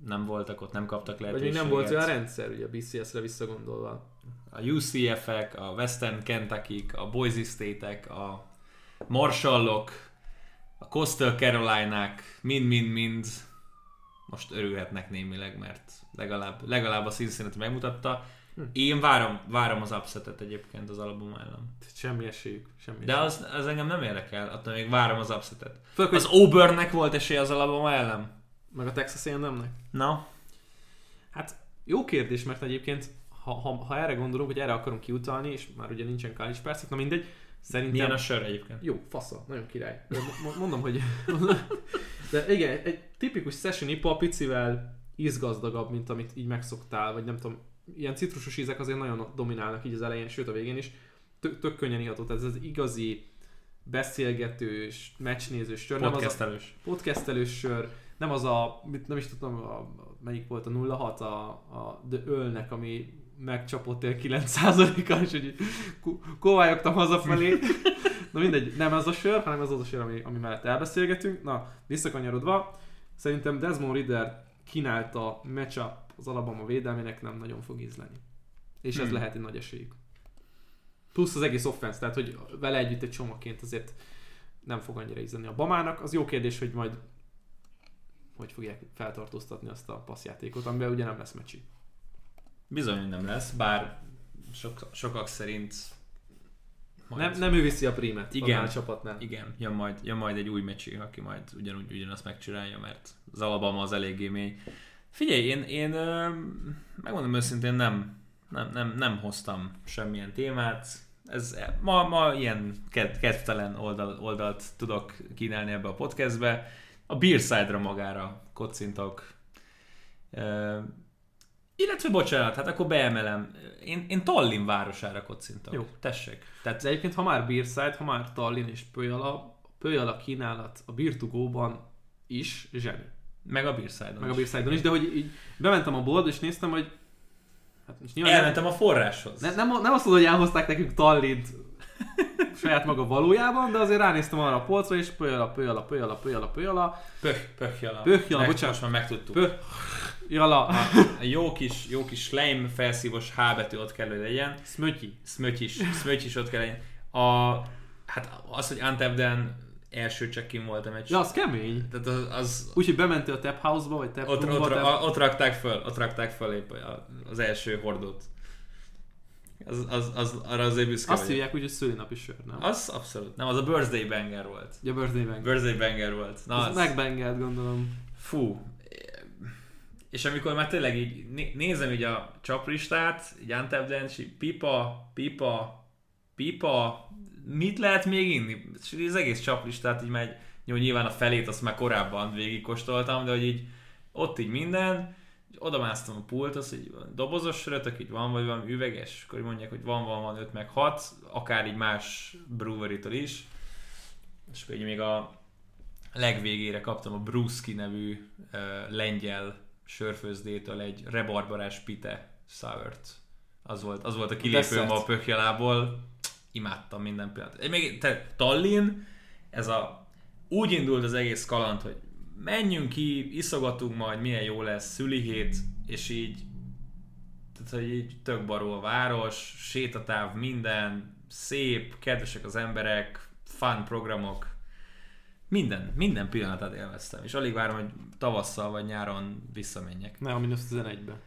nem voltak ott, nem kaptak lehetőséget. Vagy nem volt olyan rendszer, ugye a BCS-re visszagondolva. A UCF-ek, a Western kentucky a Boise State-ek, a Marshallok, a Coastal Carolina-k, mind-mind-mind most örülhetnek némileg, mert legalább, legalább a Cincinnati megmutatta. Hm. Én várom, várom az upsetet egyébként az album ellen. Semmi esélyük. Semmi De az, az engem nem érdekel, attól még várom az upsetet. Főleg, az Auburnnek volt esély az album ellen? Meg a Texas A&M-nek? Na? Hát jó kérdés, mert egyébként ha, ha, ha erre gondolunk, hogy erre akarunk kiutalni, és már ugye nincsen college percek, na mindegy, Szerintem... Milyen a sör egyébként? Jó, fasza, nagyon király. Mondom, hogy... De igen, egy tipikus session IPA picivel ízgazdagabb, mint amit így megszoktál, vagy nem tudom, ilyen citrusos ízek azért nagyon dominálnak így az elején, sőt a végén is. Tök, tök könnyen iható, tehát ez az igazi beszélgetős, meccsnézős sör. Podcastelős. Podcastelős sör nem az a, mit, nem is tudom, a, melyik volt a 06 a, a The Ölnek, ami megcsapott el 9%-kal, és hogy kovályogtam hazafelé. Na mindegy, nem ez a sör, hanem ez az a sör, ami, ami mellett elbeszélgetünk. Na, visszakanyarodva, szerintem Desmond Ridder kínálta matchup az Alabama védelmének nem nagyon fog ízleni. És ez hmm. lehet egy nagy esélyük. Plusz az egész offense, tehát hogy vele együtt egy csomagként azért nem fog annyira ízleni a Bamának. Az jó kérdés, hogy majd hogy fogják feltartóztatni azt a passzjátékot, amivel ugye nem lesz mecsi. Bizony, nem lesz, bár sok, sokak szerint majd... nem, nem ő viszi a prímet igen, a csapatnál. Igen, jön majd, jön majd egy új mecsi, aki majd ugyanúgy ugyanazt megcsinálja, mert az Alabama az eléggé mély. Figyelj, én, én megmondom őszintén nem, nem, nem, nem hoztam semmilyen témát. Ez, ma, ma ilyen kedvtelen oldal, oldalt tudok kínálni ebbe a podcastbe a Beerside-ra magára kocintok. Illetve bocsánat, hát akkor beemelem. Én, én Tallinn városára kocintok. Jó. Tessék. Tehát... De egyébként, ha már Beerside, ha már Tallinn és Pöjala, Pöjala kínálat a Birtugóban is zseni. Meg a Beerside-on Meg a Beerside-on is, de hogy így bementem a boltba és néztem, hogy Hát most Elmentem nem, a forráshoz. Ne, nem, nem azt mondod, hogy elhozták nekünk Tallint saját maga valójában, de azért ránéztem arra a polcra, és pölyala, pölyala, pölyala, pölyala, pölyala. Pöh, pöhjala. Pöhjala, bocsánat. Most már megtudtuk. Pöh, jala. A jó kis, jó kis slime felszívos H betű ott kell, hogy legyen. Smötyi. Smöty is, Smöty is ott kell legyen. A, hát az, hogy Antevden első check-in volt a meccs. Ja, az kemény. Tehát az, az Úgyhogy bementél a tap house-ba, vagy tap ott, ott, tap... ott, rakták föl, ott rakták föl épp az első hordót. Az, az, az, arra azért büszke Azt vagyok. hívják úgy, hogy szülinapi sör, nem? Az abszolút. Nem, az a birthday banger volt. Ja, birthday banger. Birthday banger volt. Na, Az az, megbengelt, gondolom. Fú. És amikor már tényleg így né- nézem így a csaplistát, így így pipa, pipa, pipa, mit lehet még inni? És így az egész csaplistát így megy, jó, nyilván a felét azt már korábban végigkóstoltam, de hogy így ott így minden, így odamásztam a pulthoz, hogy van dobozos sörötök, így van, vagy van üveges, akkor így mondják, hogy van, van, van 5 meg 6, akár így más brewery is, és akkor így még a legvégére kaptam a Bruski nevű uh, lengyel sörfőzdétől egy rebarbarás pite sourt. Az volt, az volt a kilépőm a pökjelából. Imádtam minden pillanat. Még te, Tallinn, ez a úgy indult az egész kaland, hogy menjünk ki, iszogatunk majd, milyen jó lesz, szülihét, és így tehát, hogy így tök baró a város, sétatáv, minden, szép, kedvesek az emberek, fun programok, minden, minden pillanatát élveztem, és alig várom, hogy tavasszal vagy nyáron visszamenjek. Ne, a mínusz 11-be.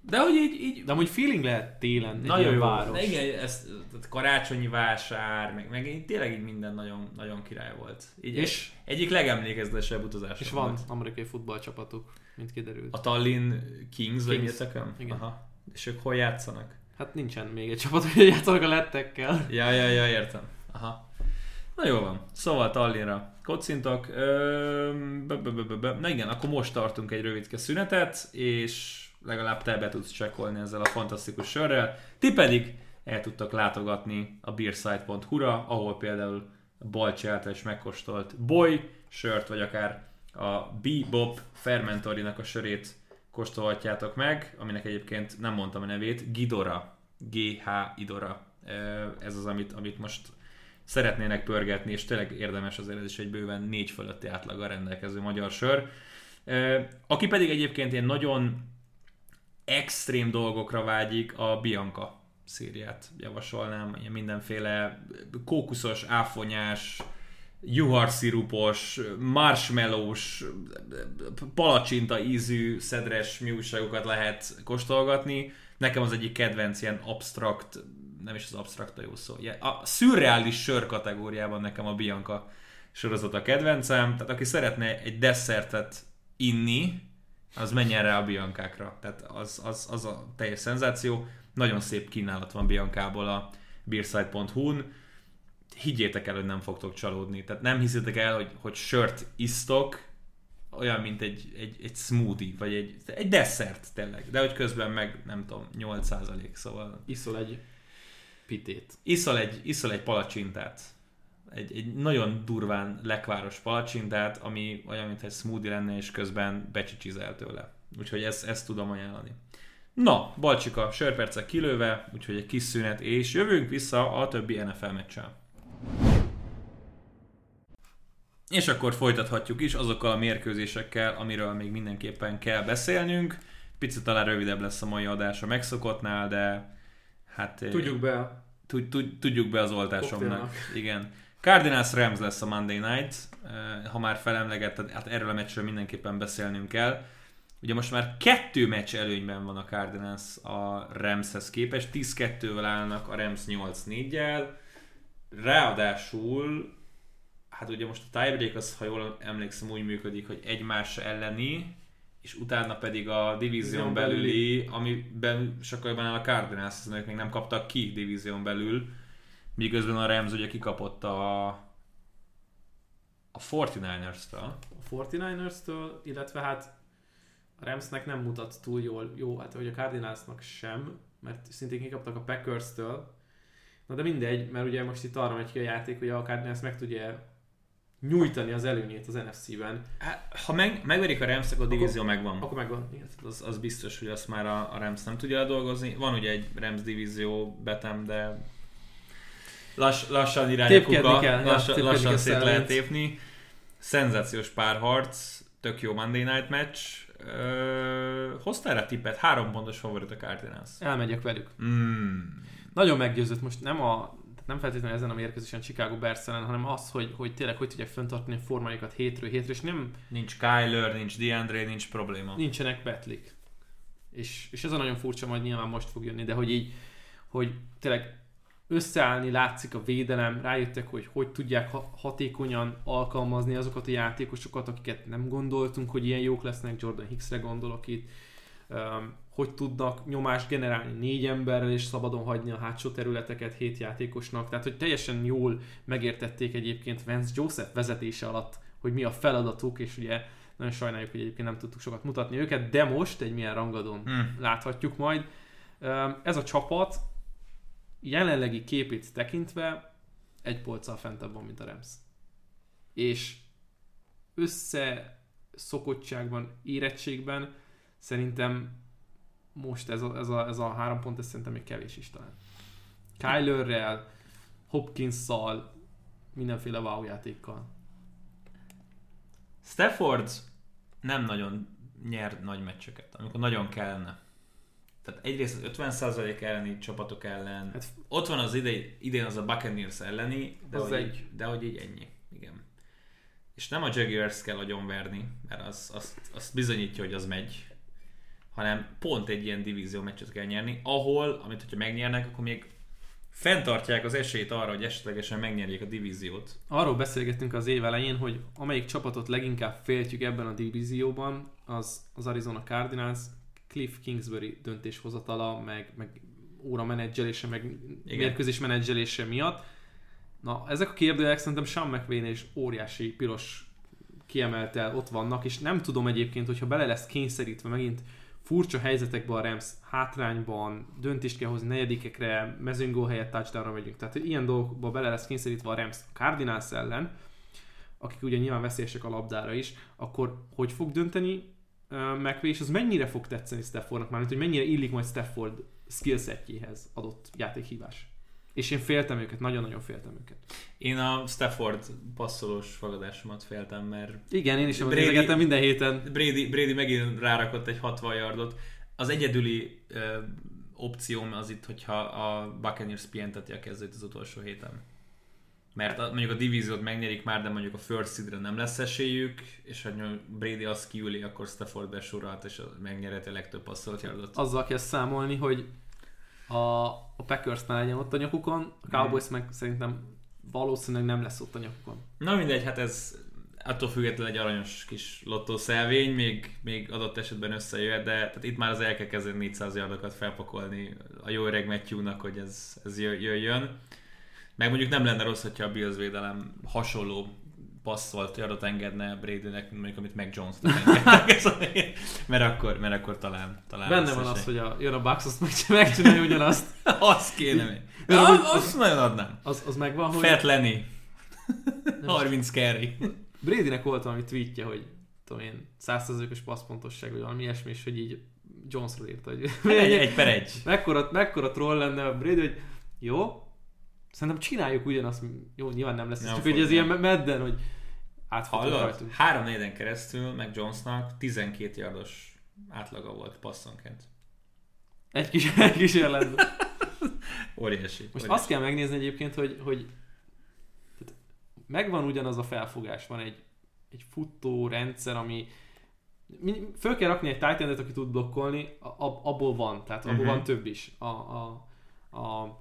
De hogy így, így De amúgy feeling lehet télen nagyon jó. város. De igen, ez karácsonyi vásár, meg, meg így tényleg így minden nagyon, nagyon király volt. Így És- egy, egyik legemlékezetesebb utazás. És van amerikai futballcsapatuk, mint kiderült. A Tallinn Kings, vagy Kings. tököm? Igen. Aha. És ők hol játszanak? Hát nincsen még egy csapat, hogy játszanak a lettekkel. Ja, ja, ja, értem. Aha. Na jó van. Szóval Tallinnra kocintok. Ö. Na igen, akkor most tartunk egy rövidke szünetet, és legalább te be tudsz csekkolni ezzel a fantasztikus sörrel. Ti pedig el tudtok látogatni a beersite.hu-ra, ahol például Balcsi által is megkóstolt boy sört, vagy akár a Bebop Fermentorinak a sörét kóstolhatjátok meg, aminek egyébként nem mondtam a nevét, Gidora. GH Idora. Ez az, amit, amit most szeretnének pörgetni, és tényleg érdemes azért ez is egy bőven négy fölötti átlaggal rendelkező magyar sör. Aki pedig egyébként ilyen nagyon extrém dolgokra vágyik, a Bianca szériát javasolnám, ilyen mindenféle kókuszos, áfonyás, juharszirupos, marshmallows, palacsinta ízű, szedres mi újságokat lehet kóstolgatni. Nekem az egyik kedvenc ilyen abstrakt, nem is az abstrakt a jó szó, a szürreális sör kategóriában nekem a Bianca sorozat a kedvencem, tehát aki szeretne egy desszertet inni, az menjen rá a Biancákra. Tehát az, az, az a teljes szenzáció. Nagyon szép kínálat van Biancából a beerside.hu-n. Higgyétek el, hogy nem fogtok csalódni. Tehát nem hiszitek el, hogy, hogy sört isztok, olyan, mint egy, egy, egy smoothie, vagy egy, egy desszert tényleg. De hogy közben meg, nem tudom, 8% szóval Iszol egy pitét. iszol egy, iszol egy palacsintát. Egy, egy nagyon durván lekváros palacsintát, ami olyan, mintha egy smoothie lenne, és közben becsicsizel tőle. Úgyhogy ezt, ezt tudom ajánlani. Na, Balcsika, sörpercek kilőve, úgyhogy egy kis szünet, és jövünk vissza a többi NFL meccsel. És akkor folytathatjuk is azokkal a mérkőzésekkel, amiről még mindenképpen kell beszélnünk. Picit talán rövidebb lesz a mai adás a megszokottnál, de hát... Tudjuk be, tud, tud, tudjuk be az oltásomnak. Koktélnak. Igen. Cardinals Rams lesz a Monday Night, Eh, ha már felemlegetted, hát erről a meccsről mindenképpen beszélnünk kell. Ugye most már kettő meccs előnyben van a Cardinals a Ramshez képest, 10-2-vel állnak a Rams 8-4-jel, ráadásul hát ugye most a tiebreak az, ha jól emlékszem, úgy működik, hogy egymás elleni, és utána pedig a divízión Divízión belüli, amiben sokkal áll a Cardinals, hiszen ők még nem kaptak ki divízión belül, miközben a Rams ugye kikapott a, a 49ers-től. a 49ers-től, illetve hát a Ramsnek nem mutat túl jól, jó, hát hogy a Cardinalsnak sem, mert szintén kikaptak a Packers-től. Na de mindegy, mert ugye most itt arra megy ki a játék, hogy a Cardinals meg tudja nyújtani az előnyét az NFC-ben. Hát, ha meg, megverik a Rams, akkor a divízió megvan. Akkor megvan. Igen. Az, az biztos, hogy azt már a, a Rams nem tudja ledolgozni. Van ugye egy Rams divízió betem, de Lass, lassan irány a kuka, kell, lassan, ja, lassan szét lehet tépni. Szenzációs párharc, tök jó Monday Night match. Ö, hoztál rá tippet? Három pontos favorit a Cardinals. Elmegyek velük. Mm. Nagyon meggyőzött most nem a nem feltétlenül ezen a mérkőzésen Chicago Bears ellen, hanem az, hogy, hogy tényleg hogy tudják fenntartani a formájukat hétről hétre, és nem... Nincs Kyler, nincs DeAndre, nincs probléma. Nincsenek betlik. És, és ez a nagyon furcsa, majd nyilván most fog jönni, de hogy így, hogy tényleg összeállni látszik a védelem, rájöttek, hogy hogy tudják hatékonyan alkalmazni azokat a játékosokat, akiket nem gondoltunk, hogy ilyen jók lesznek, Jordan Hicksre gondolok itt, hogy tudnak nyomást generálni négy emberrel és szabadon hagyni a hátsó területeket hét játékosnak, tehát hogy teljesen jól megértették egyébként Vance Joseph vezetése alatt, hogy mi a feladatuk, és ugye nagyon sajnáljuk, hogy egyébként nem tudtuk sokat mutatni őket, de most egy milyen rangadón hmm. láthatjuk majd. Ez a csapat jelenlegi képét tekintve egy polccal fentebb van, mint a Rams. És összeszokottságban, érettségben szerintem most ez a, ez a, ez a három pont, ez szerintem még kevés is talán. Kylerrel, Hopkins-szal, mindenféle wow játékkal. Stafford nem nagyon nyer nagy meccseket, amikor nagyon kellene. Tehát egyrészt az 50% elleni csapatok ellen, hát, ott van az idei, idén az a Buccaneers elleni, de, az hogy, egy... de hogy így ennyi. Igen. És nem a Jaguars kell agyonverni, mert az, az, az bizonyítja, hogy az megy, hanem pont egy ilyen divízió meccset kell nyerni, ahol, amit hogyha megnyernek, akkor még fenntartják az esélyt arra, hogy esetlegesen megnyerjék a divíziót. Arról beszélgettünk az év elején, hogy amelyik csapatot leginkább féltjük ebben a divízióban, az az Arizona Cardinals, Cliff Kingsbury döntéshozatala, meg, meg óra menedzselése, meg Igen. mérkőzés menedzselése miatt. Na, ezek a kérdőjelek szerintem Sean McVay és óriási piros kiemeltel ott vannak, és nem tudom egyébként, hogyha bele lesz kényszerítve megint furcsa helyzetekben a Rams hátrányban, döntést kell hozni negyedikekre, mezőngó helyett touchdownra megyünk. Tehát ilyen dolgokba bele lesz kényszerítve a Rams Cardinals ellen, akik ugye nyilván veszélyesek a labdára is, akkor hogy fog dönteni McVay, és az mennyire fog tetszeni Staffordnak már, hogy mennyire illik majd Stafford skillsetjéhez adott játékhívás. És én féltem őket, nagyon-nagyon féltem őket. Én a Stafford passzolós fogadásomat féltem, mert... Igen, én is Brady, minden héten. Brady, Brady megint rárakott egy 60 yardot. Az egyedüli uh, opcióm az itt, hogyha a Buccaneers pihenteti a kezdőt az utolsó héten. Mert mondjuk a divíziót megnyerik már, de mondjuk a first seedre nem lesz esélyük, és ha Brady azt kiüli, akkor Stafford besorolhat, és megnyerheti a legtöbb passzolt yardot. Azzal kell számolni, hogy a, a Packersnál legyen ott a nyakukon, a Cowboys mm. meg szerintem valószínűleg nem lesz ott a nyakukon. Na mindegy, hát ez attól függetlenül egy aranyos kis lottószelvény, még, még adott esetben összejöhet, de tehát itt már az el kell kezdeni 400 yardokat felpakolni a jó öreg Matthew-nak, hogy ez, ez jöjjön. Meg mondjuk nem lenne rossz, hogyha a Bills védelem hasonló passzolt yardot engedne Bradynek, mondjuk amit meg Jones mert akkor, mert akkor talán, talán Benne van az, hogy a, jön a Bucks, azt megcsinálja ugyanazt. azt kéne még. Az, azt nagyon adnám. Az, az megvan, hogy... Fat Lenny. 30 carry. Bradynek volt valami tweetje, hogy tudom én, 100%-os passzpontosság, vagy valami ilyesmi, és hogy így Jonesról írta, hogy egy, egy per egy. Mekkora, mekkora troll lenne a Brady, hogy jó, szerintem csináljuk ugyanazt, jó, nyilván nem lesz, nem csak hogy ez ilyen medden, hogy Hallod? Három négyden keresztül meg Jonesnak 12 yardos átlaga volt passzonként. Egy kis egy kísérletben. óriási. Most óriási. azt kell megnézni egyébként, hogy, hogy tehát megvan ugyanaz a felfogás, van egy, egy futó rendszer, ami föl kell rakni egy titan aki tud blokkolni, abból van, tehát abból uh-huh. van több is. A, a, a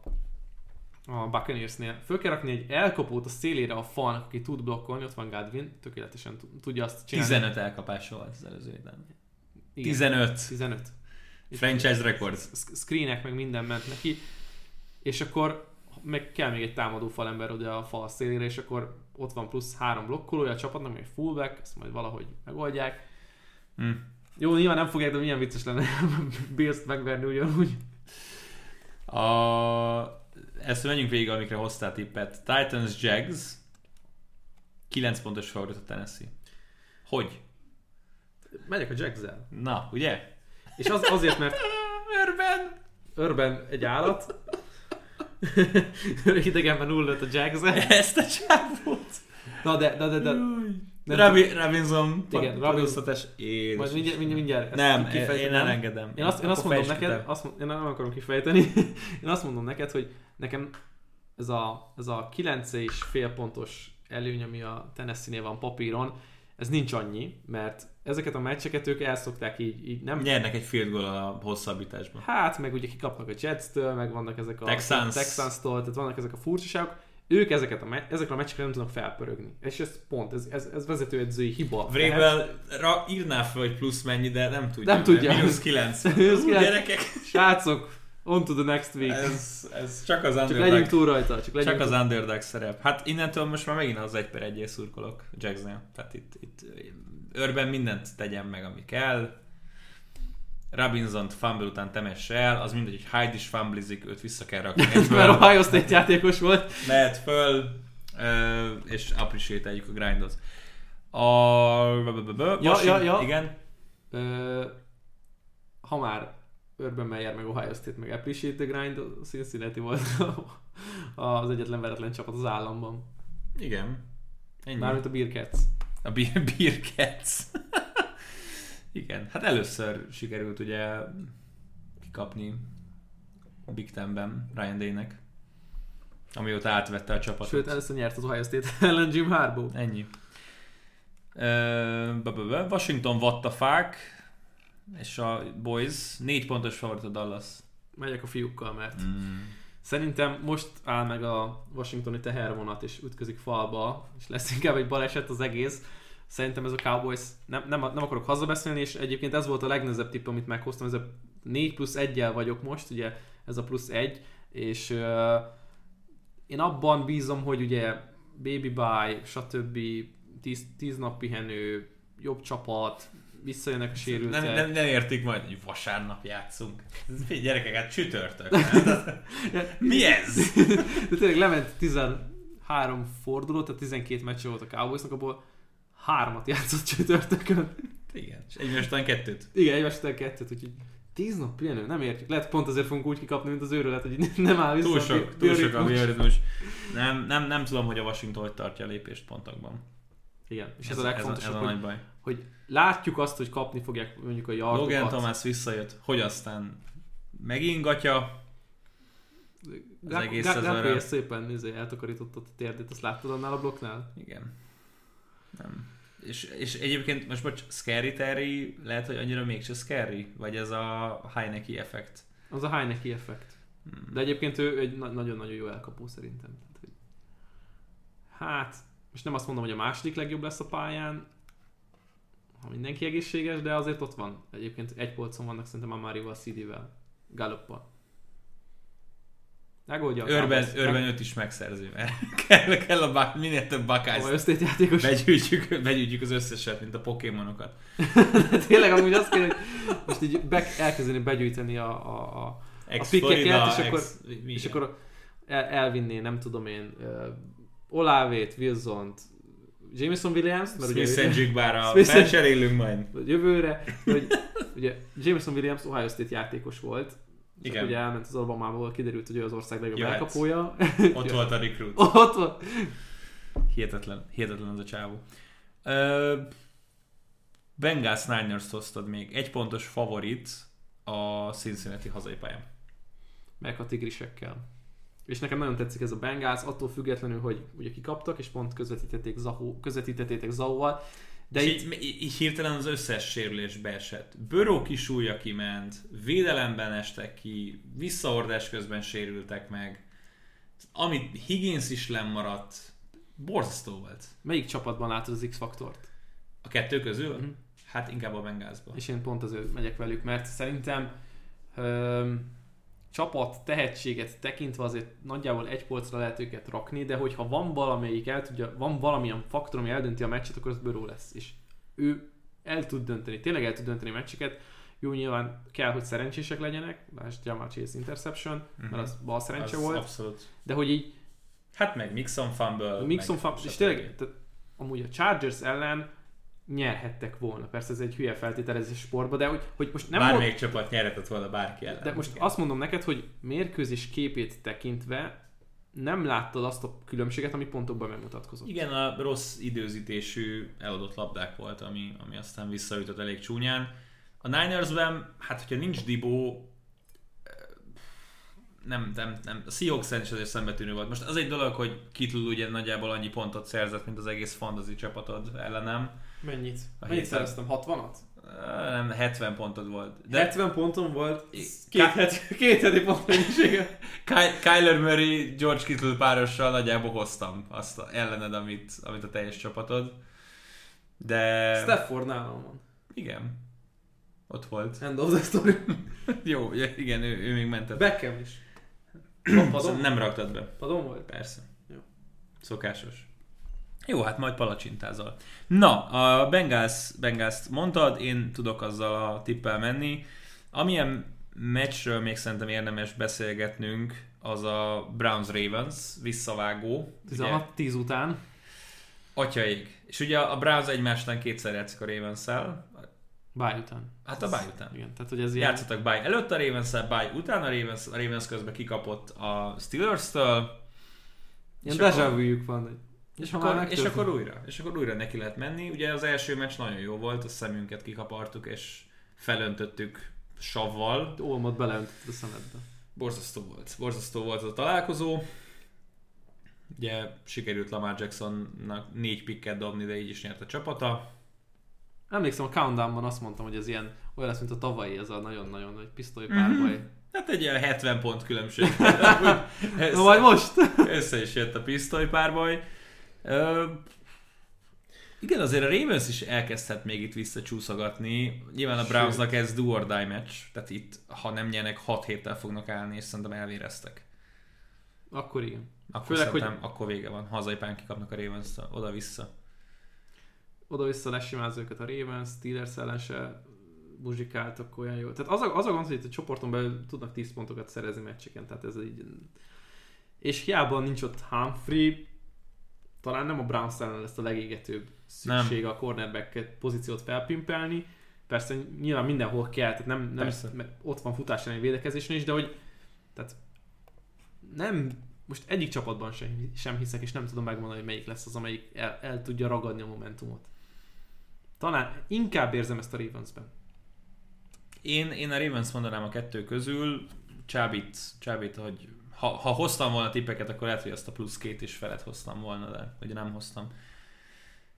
a Buccaneersnél. Föl kell rakni egy elkapót a szélére a fan, aki tud blokkolni, ott van Godwin, tökéletesen tudja azt csinálni. 15 elkapása volt az előző évben. 15. 15. Franchise record. Screenek meg minden ment neki. És akkor meg kell még egy támadó falember oda a fal szélére, és akkor ott van plusz három blokkolója a csapatnak, még fullback, ezt majd valahogy megoldják. Mm. Jó, nyilván nem fogják, de milyen vicces lenne Bills-t megverni ugyanúgy. A ezt menjünk végig, amikre hoztál tippet. Titans Jags 9 pontos favorit a Tennessee. Hogy? Megyek a jags -el. Na, ugye? És az, azért, mert Örben! Örben egy állat. Idegenben 0 a Jags Ezt a csávót. Na de, de, de, de. Nem Rabi, Robinson, igen, Robinson, Majd mindjárt, mindjárt, mindjárt nem, én nem engedem. Én azt, én azt mondom neked, azt, én nem akarom kifejteni, én azt mondom neked, hogy nekem ez a, ez a 9 és fél pontos előny, ami a Tennessee-nél van papíron, ez nincs annyi, mert ezeket a meccseket ők elszokták így, így nem... Nyernek egy field goal a hosszabbításban. Hát, meg ugye kikapnak a Jets-től, meg vannak ezek a Texans. Texans-tól, tehát vannak ezek a furcsaságok. Ők ezeket a, me- ezekre a meccseket nem tudnak felpörögni. És ez pont, ez, ez, ez vezetőedzői hiba. Vrabel ra- írná fel, hogy plusz mennyi, de nem tudja. Nem tudja. Minusz 9. Minusz 9. Gyerekek. Srácok, on to the next week. Ez, ez csak az Csak underdog. legyünk túl rajta. Csak, legyünk Csak az underdog szerep. Hát innentől most már megint az egy per egyé szurkolok Jacksnél. Tehát itt, itt őrben mindent tegyen meg, ami kell. Robinson fumble után temesse el, az mindegy, hogy Hyde is fumblezik, őt vissza kell rakni. Mert Ohio State játékos volt. Mehet föl, és appreciate a grindot. A... Ja, ja, ja. Igen. Ha már Urban Meyer meg Ohio State meg Appreciate the Grind, Cincinnati volt az egyetlen veretlen csapat az államban. Igen. Ennyi. Mármint a Bearcats. A Beer, beer Cats. Igen, hát először sikerült ugye kikapni Big Ten-ben Ryan Day-nek, amióta átvette a csapatot. Sőt, először nyert az Ohio State ellen Jim Harbaugh. Ennyi. Washington vattafák, és a Boys négy pontos favorit a Dallas. Megyek a fiúkkal, mert Mm. szerintem most áll meg a washingtoni tehervonat, és ütközik falba, és lesz inkább egy baleset az egész. Szerintem ez a Cowboys, nem, nem, nem akarok hazabeszélni, és egyébként ez volt a legnehezebb tipp, amit meghoztam, ez a 4 plusz 1 vagyok most, ugye ez a plusz 1, és uh, én abban bízom, hogy ugye baby buy, stb. 10, 10 nap pihenő, jobb csapat, visszajönnek a sérültek. Nem, nem, nem értik majd, hogy vasárnap játszunk. Ez Gyerekek, hát csütörtök. Hát, Mi ez? De tényleg lement 13 forduló, tehát 12 meccs volt a Cowboysnak, abból hármat játszott csütörtökön. Igen, és egymás után kettőt. Igen, egymás után kettőt, úgyhogy 10 nap pihenő, nem értjük. Lehet pont azért fogunk úgy kikapni, mint az őrület, hogy nem áll vissza Túl sok, túl sok a bioritmus. Nem, nem, nem tudom, hogy a Washington hogy tartja a lépést pontokban. Igen, és ez, ez, a ez, a, legfontosabb, ez a hogy, nagy baj. hogy látjuk azt, hogy kapni fogják mondjuk a yardokat. Logan Thomas visszajött, hogy aztán megingatja, az Gák- egész szépen nézé, eltakarította a térdét, azt láttad annál a blokknál? Igen. Nem. És, és egyébként most bocs, Scary Terry lehet, hogy annyira mégse Scary? Vagy ez a Heineke effekt? Az a Heineke effekt. Hmm. De egyébként ő egy na- nagyon-nagyon jó elkapó szerintem. Tehát, hogy- Hát, most nem azt mondom, hogy a második legjobb lesz a pályán, ha mindenki egészséges, de azért ott van. Egyébként egy polcon vannak szerintem a Márival, CD-vel, Galluppal. Megoldja a Őrben, Cowboys. őrben őt is megszerzi, mert kell, kell a bak, minél több bakász. State játékos. Begyűjtjük, begyűjtjük az összeset, mint a pokémonokat. Tényleg amúgy azt kéne, hogy most így be, elkezdeni begyűjteni a, a, a, Ex pikkeket, Florida, és akkor- ex, és akkor el, elvinné, nem tudom én, uh, Olávét, Wilsont, Jameson Williams, mert ugye Smith Jigbára Smith and- felcserélünk majd. jövőre, hogy ugye Jameson Williams Ohio State játékos volt, Igen. Igen. ugye elment az Alabama-ból, kiderült, hogy ő az ország legjobb Jöhet. elkapója. Ott volt a recruit. Ott van. Hihetetlen, hihetetlen az a csávó. Ö, Bengals Niners hoztad még. Egy pontos favorit a Cincinnati hazai pályán. Meg a tigrisekkel. És nekem nagyon tetszik ez a Bengals, attól függetlenül, hogy ugye kikaptak, és pont közvetítették Zahó, közvetítették Zahóval. De De itt, így, így, hirtelen az összes sérülés beesett. Böró kisúlya kiment, védelemben estek ki, visszaordás közben sérültek meg. Amit Higgins is lemaradt, borzasztó volt. melyik csapatban látod az X-faktort? A kettő közül? Mhm. Hát inkább a Bengalsba. És én pont azért megyek velük, mert szerintem öm, csapat tehetséget tekintve azért nagyjából egy polcra lehet őket rakni, de hogyha van valamelyik el tudja, van valamilyen faktor, ami eldönti a meccset, akkor az Böró lesz. És ő el tud dönteni, tényleg el tud dönteni meccseket. Jó, nyilván kell, hogy szerencsések legyenek, lásd Jamal Chase interception, Mhm. mert az bal szerencse Az volt, Abszolút. de hogy így Hát meg Mixon fumble. Mixon fa- és tényleg, tehát, amúgy a Chargers ellen nyerhettek volna. Persze ez egy hülye feltételezés sportba, de hogy, hogy most nem Bármelyik volt... csapat nyerhetett volna bárki ellen. De most igen. azt mondom neked, hogy mérkőzés képét tekintve nem láttad azt a különbséget, ami pontokban megmutatkozott. Igen, a rossz időzítésű eladott labdák volt, ami, ami aztán visszaütött elég csúnyán. A Ninersben, hát hogyha nincs Dibó, nem, nem, nem. A Seahawks is azért szembetűnő volt. Most az egy dolog, hogy Kittle ugye nagyjából annyi pontot szerzett, mint az egész fantasy csapatod ellenem. Mennyit? A Mennyit szereztem? 60-at? Nem, 70 pontod volt. De 70 ponton volt, két, heti, két heti pont mennyisége. Kyler Murray, George Kittle párossal nagyjából hoztam azt ellened, amit, amit a teljes csapatod. De... Stafford nálam van. Igen. Ott volt. End of the story. Jó, igen, ő, ő még mentett. Beckham is. Padon? Nem raktad be. Padon volt? Persze. Jó. Szokásos. Jó, hát majd palacsintázol. Na, a Bengals, bengals mondtad, én tudok azzal a tippel menni. Amilyen meccsről még szerintem érdemes beszélgetnünk, az a Browns-Ravens visszavágó. 16-10 után. Atyaik. És ugye a Browns egymásnál kétszer játszik a Ravens-szel. Bye után. Hát a bye után. Igen, tehát hogy ez ilyen... Játszottak bye előtt a ravens bye után a Ravens, a Ravens közben kikapott a Steelers-től. Ilyen deja van. Hogy... És, akkor, és akkor újra. És akkor újra neki lehet menni. Ugye az első meccs nagyon jó volt, a szemünket kikapartuk, és felöntöttük savval. Olmot beleöntöttük a szemedbe. Borzasztó volt. Borzasztó volt az a találkozó. Ugye sikerült Lamar Jacksonnak négy pikket dobni, de így is nyert a csapata. Emlékszem, a Countdownban azt mondtam, hogy ez ilyen olyan lesz, mint a tavalyi, ez a nagyon-nagyon nagy pisztolypárbaj. Mm-hmm. Hát egy ilyen 70 pont különbség. Na majd most? össze is jött a pisztolypárbaj. Uh, igen, azért a Ravens is elkezdhet még itt visszacsúszogatni. Nyilván a Brownsnak ez do or die match, tehát itt, ha nem nyernek, 6 héttel fognak állni, és szerintem elvéreztek. Akkor igen. Akkor Főleg, hogy... akkor vége van. Hazai pán kikapnak a Ravens oda-vissza oda-vissza lesimáz őket a Ravens, Steelers ellen se muzsikáltak olyan jó. Tehát az a, az a gond, hogy itt a csoporton belül tudnak 10 pontokat szerezni meccseken, tehát ez így... És hiába nincs ott Humphrey, talán nem a Browns ellen lesz a legégetőbb szükség nem. a cornerback pozíciót felpimpelni. Persze nyilván mindenhol kell, tehát nem, nem ott van futás elleni védekezésen is, de hogy tehát nem most egyik csapatban sem, sem hiszek, és nem tudom megmondani, hogy melyik lesz az, amelyik el, el tudja ragadni a momentumot. Talán inkább érzem ezt a Ravensben. Én, én a Ravens mondanám a kettő közül, Csábit, Csábit hogy ha, ha hoztam volna tippeket, akkor lehet, hogy azt a plusz két is felet hoztam volna, de ugye nem hoztam.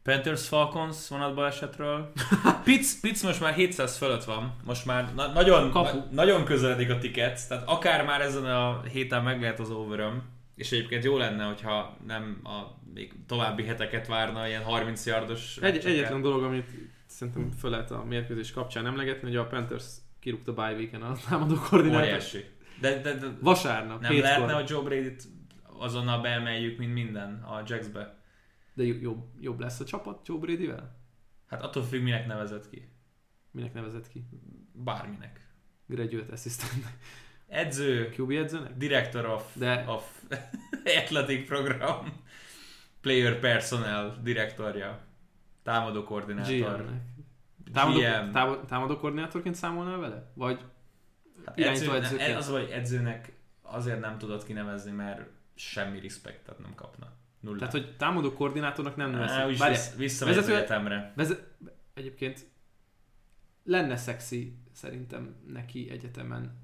Panthers Falcons vonatba esetről. Pitts, Pitts most már 700 fölött van, most már na- nagyon, na- nagyon közeledik a ticket, tehát akár már ezen a héten meg lehet az overöm, és egyébként jó lenne, hogyha nem a még további heteket várna ilyen 30 yardos Egy, Egyetlen dolog, amit szerintem föl lehet a mérkőzés kapcsán emlegetni, hogy a Panthers kirúgta bye week a támadó koordinátor. Óriási. De, de, de Vasárnap, Nem lehetne, hogy Joe Brady-t azonnal beemeljük, mint minden a Jacksbe. De jobb, jobb lesz a csapat Joe Brady-vel? Hát attól függ, minek nevezett ki. Minek nevezett ki? Bárminek. Graduate assistant. Edző. QB edzőnek? Director of, De... of Athletic Program. Player Personnel direktorja. Támadó koordinátor. Támadó, támadó, támadó koordinátorként számolnál vele? Vagy hát irányító edzőként? Az, hogy edzőnek azért nem tudod kinevezni, mert semmi respektet nem kapna. Nulla. Tehát, hogy támadó koordinátornak nem nevezik. Várj, vissz, visszamegy az egyetemre. Vezet, egyébként lenne szexi szerintem neki egyetemen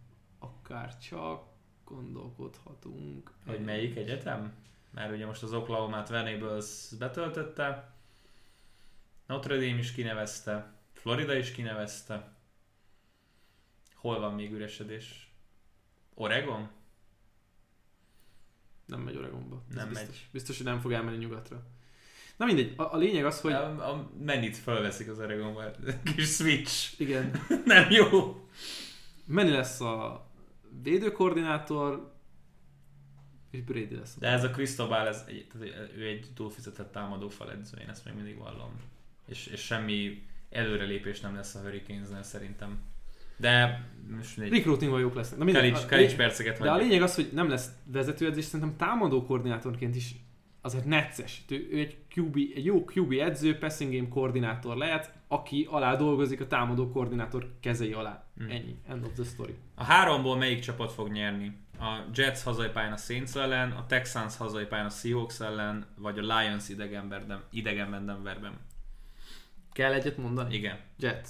akár csak gondolkodhatunk. Hogy melyik egyetem? Mert ugye most az Oklahoma-t Venables betöltötte, Notre Dame is kinevezte, Florida is kinevezte. Hol van még üresedés? Oregon? Nem megy Oregonba. nem biztos. megy. Biztos, hogy nem fog elmenni nyugatra. Na mindegy, a, a lényeg az, hogy... A, a menit felveszik az Oregonba. Kis switch. Igen. nem jó. Meni lesz a védőkoordinátor, és Brady lesz. De ez a Cristobal, ez, ő egy túlfizetett támadó faledző, én ezt még mindig vallom. És, és semmi előrelépés nem lesz a Hurricanes-nél szerintem. De most egy... Recruitingban jók lesznek. Na Kalics, Kalics perceket De a lényeg az, hogy nem lesz vezetőedzés, szerintem támadó koordinátorként is azért necces. Ő, ő egy, QB, egy jó QB edző, passing game koordinátor lehet, aki alá dolgozik a támadó koordinátor kezei alá. Hmm. Ennyi. End of the story. A háromból melyik csapat fog nyerni? A Jets hazai pályán a Saints ellen, a Texans hazai pályán a Seahawks ellen, vagy a Lions idegenben, idegenben Denverben? Kell egyet mondani? Igen. Jets.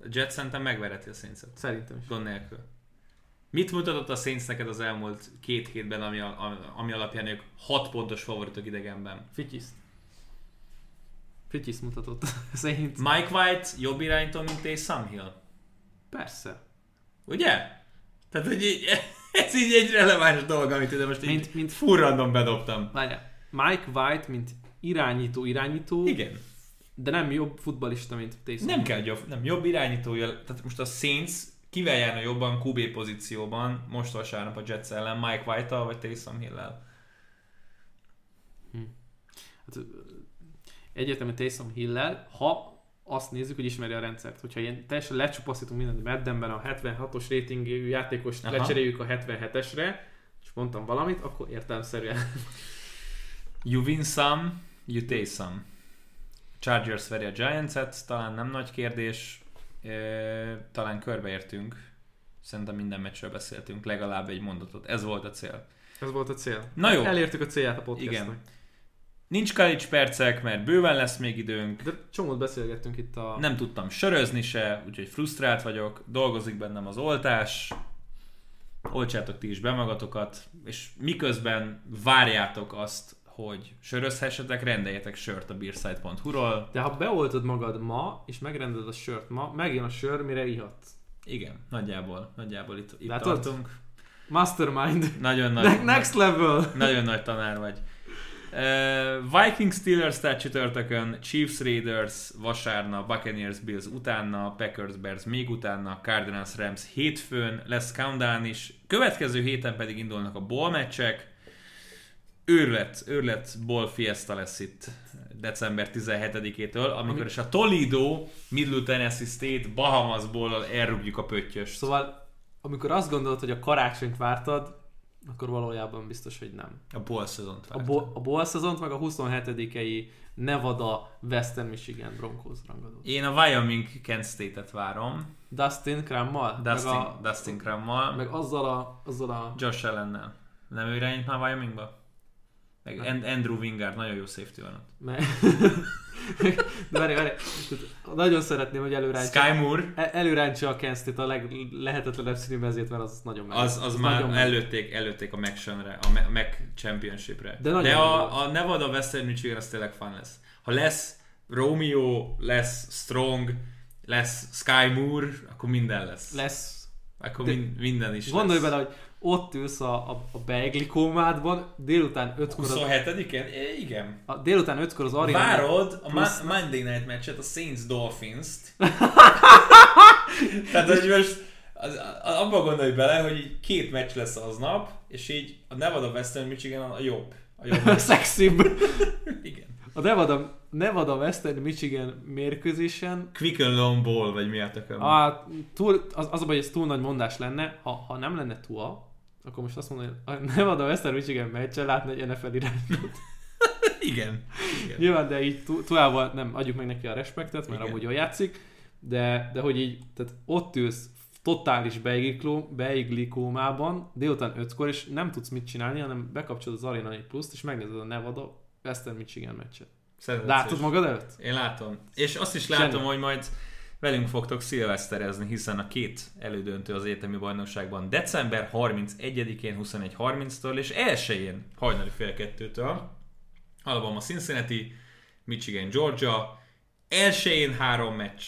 A Jets szerintem megvereti a Saints-et. Szerintem is. Gond nélkül. Mit mutatott a Saints neked az elmúlt két hétben, ami, ami alapján ők 6 pontos favoritok idegenben? Fityiszt. Fityiszt mutatott a Saints. Mike White jobb iránytól, mint Taysom Hill? Persze. Ugye? Tehát, hogy így, ez így egy releváns dolog, amit ide most mint, így mint furrandom bedobtam. Várjál. Mike White, mint irányító, irányító. Igen. De nem jobb futbalista, mint Taysom. Nem kell jobb, nem jobb irányító. Tehát most a Saints kivel járna jobban QB pozícióban most vasárnap a Jets ellen, Mike White-tal vagy Taysom Hill-el? Hm. Hát, egyértelműen Taysom Hill-el, ha azt nézzük, hogy ismeri a rendszert. Hogyha ilyen teljesen lecsupaszítunk mindent Maddenben a 76-os ratingű játékos lecseréljük a 77-esre, és mondtam valamit, akkor értelmszerűen. you win some, you take some. Chargers veri a Giants-et, talán nem nagy kérdés, talán körbeértünk. Szerintem minden meccsről beszéltünk, legalább egy mondatot. Ez volt a cél. Ez volt a cél. Na jó. Elértük a célját a podcastnak. Igen. Nincs college percek, mert bőven lesz még időnk. De csomót beszélgettünk itt a... Nem tudtam sörözni se, úgyhogy frusztrált vagyok. Dolgozik bennem az oltás. Oltsátok ti is be magatokat, és miközben várjátok azt, hogy sörözhessetek, rendeljetek sört a beerside.hu-ról. De ha beoltod magad ma, és megrendeled a sört ma, megjön a sör, mire ihatsz. Igen, nagyjából, nagyjából itt, itt tartunk. Mastermind. Nagyon nagy, Next level. Nagyon nagy tanár vagy. Uh, Vikings Steelers tehát csütörtökön, Chiefs Raiders vasárnap, Buccaneers Bills utána, Packers Bears még utána, Cardinals Rams hétfőn, lesz countdown is. Következő héten pedig indulnak a bowl meccsek. Őrlet bowl fiesta lesz itt december 17-től, amikor Ami... is a Toledo, Middle Tennessee State, Bahamas bowl elrúgjuk a pöttyöst. Szóval amikor azt gondolod, hogy a karácsonyt vártad, akkor valójában biztos, hogy nem. A bowl szezont A, bo- a bowl szezont, meg a 27-i Nevada Western Michigan Broncos rangadót. Én a Wyoming Kent State-et várom. Dustin Crammal? Dustin, meg a, Dustin Crammal. Meg azzal a, azzal a... Josh Allennel. Nem ő irányít már Wyomingba? Meg nem. Andrew Wingard, nagyon jó safety van ott. Meg... Várj, várj. Nagyon szeretném, hogy előrántsa. Sky Moore. E- előrántsa a Kent State a leglehetetlenebb színű mezét, mert az nagyon meg. Az, az, az már nagyon előtték, előtték a Mac-re, a Mac Championship-re. De, De a, a Nevada Western Michigan az tényleg fun lesz. Ha lesz Romeo, lesz Strong, lesz Sky Moore, akkor minden lesz. Lesz. Akkor De minden is Gondolj lesz. bele, hogy ott ülsz a, a, a Beigli kómádban, délután 5-kor... 27-en? Igen. A, délután 5-kor az Arena... Várod a plusz... Monday Night meccset, a Saints Dolphins-t. Tehát, hogy most az, abba gondolj bele, hogy így két meccs lesz aznap, és így a Nevada Western Michigan a jobb. A jobb a szexibb. Igen. A Nevada, Nevada Western Michigan mérkőzésen... Quicken Long Ball, vagy mi a a, túl, az, az a baj, hogy ez túl nagy mondás lenne, ha, ha nem lenne Tua, akkor most azt mondom, hogy nem ad a Western Michigan meccsen látni egy NFL irányítót. Igen. Igen. Nyilván, de így Tuával nem adjuk meg neki a respektet, mert Igen. amúgy jól játszik, de, de hogy így, tehát ott ülsz totális beiglikómában délután 5-kor, és nem tudsz mit csinálni, hanem bekapcsolod az Arena 4 Plus-t, és megnézed a Nevada Western Michigan meccset. Látod magad előtt? Én látom. És azt is látom, Zseni. hogy majd velünk fogtok szilveszterezni, hiszen a két elődöntő az egyetemi bajnokságban december 31-én 21.30-től és 1-én hajnali fél kettőtől Alabama Cincinnati, Michigan Georgia, elsőjén három meccs.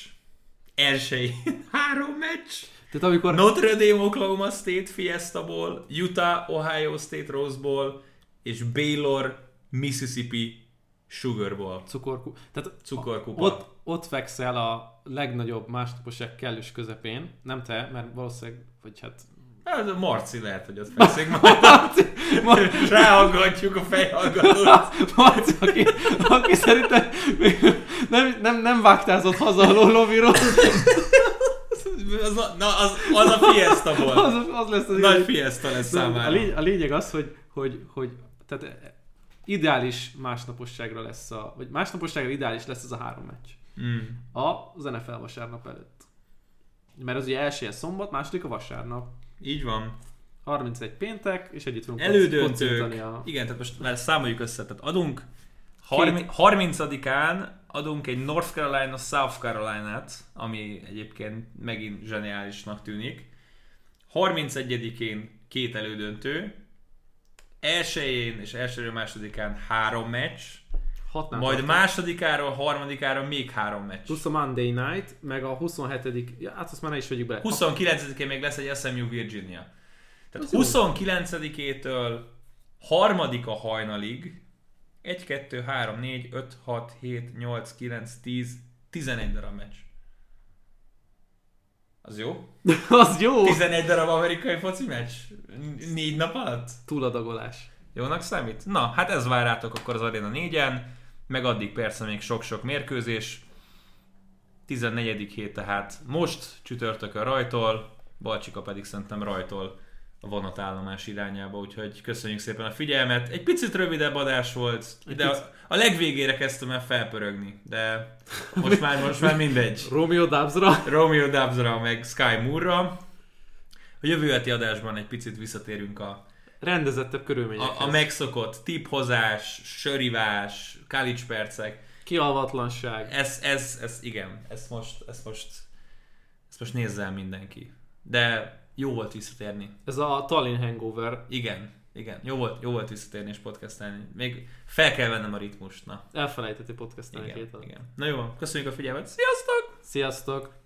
Elsőjén három meccs. Tehát amikor... Notre Dame Oklahoma State Fiesta Bowl, Utah Ohio State Rose Bowl és Baylor Mississippi Sugar Bowl. Cukorku. Tehát Cukorkupa. Ott, ott fekszel a legnagyobb másnaposság kellős közepén. Nem te, mert valószínűleg, vagy hát Hát Marci lehet, hogy ott fekszik majd. Marci, Marci. Ráhallgatjuk a fejhallgatót. Marci, aki, aki szerintem nem, nem, nem vágtázott haza a lóloviról. Az, na, az, az a fiesta volt. Az, az lesz az Nagy fiesta lesz számára. A, lény, a lényeg az, hogy, hogy, hogy tehát ideális másnaposságra lesz a, vagy másnaposságra ideális lesz ez a három meccs. Mm. A, NFL vasárnap előtt. Mert az ugye első szombat, második a vasárnap. Így van. 31 péntek, és együtt fogunk Elődöntők. A... Igen, tehát most már számoljuk össze. Tehát adunk 30-án adunk egy North Carolina South Carolina-t, ami egyébként megint zseniálisnak tűnik. 31-én két elődöntő, elsőjén és elsőről másodikán három meccs, Hatnál majd tartom. másodikáról, harmadikára még három meccs. Plusz a Monday Night, meg a 27 ja, hát azt már ne is vegyük be. 29-én még lesz egy SMU Virginia. Tehát 29-től harmadik a hajnalig, 1, 2, 3, 4, 5, 6, 7, 8, 9, 10, 11 darab meccs. Az jó? az jó! 11 darab amerikai foci meccs? Négy nap alatt? Túladagolás. Jónak számít? Na, hát ez vár rátok akkor az Arena 4-en, meg addig persze még sok-sok mérkőzés. 14. hét tehát most csütörtökön rajtol, Balcsika pedig szerintem rajtol a vonatállomás irányába, úgyhogy köszönjük szépen a figyelmet. Egy picit rövidebb adás volt, de a, a legvégére kezdtem el felpörögni, de most már, most már mindegy. Romeo Dubsra. Romeo Dubsra, meg Sky Moore-ra. A jövő heti adásban egy picit visszatérünk a rendezettebb körülményekhez. A, a megszokott tiphozás, sörivás, percek. Kialvatlanság. Ez, ez, ez, igen, ezt most, ezt most, ezt most nézzel mindenki. De jó volt visszatérni. Ez a Tallinn Hangover. Igen, igen. Jó volt, jó volt visszatérni és podcastelni. Még fel kell vennem a ritmust, na. Elfelejteti podcastelni igen, két igen. Na jó, köszönjük a figyelmet. Sziasztok! Sziasztok!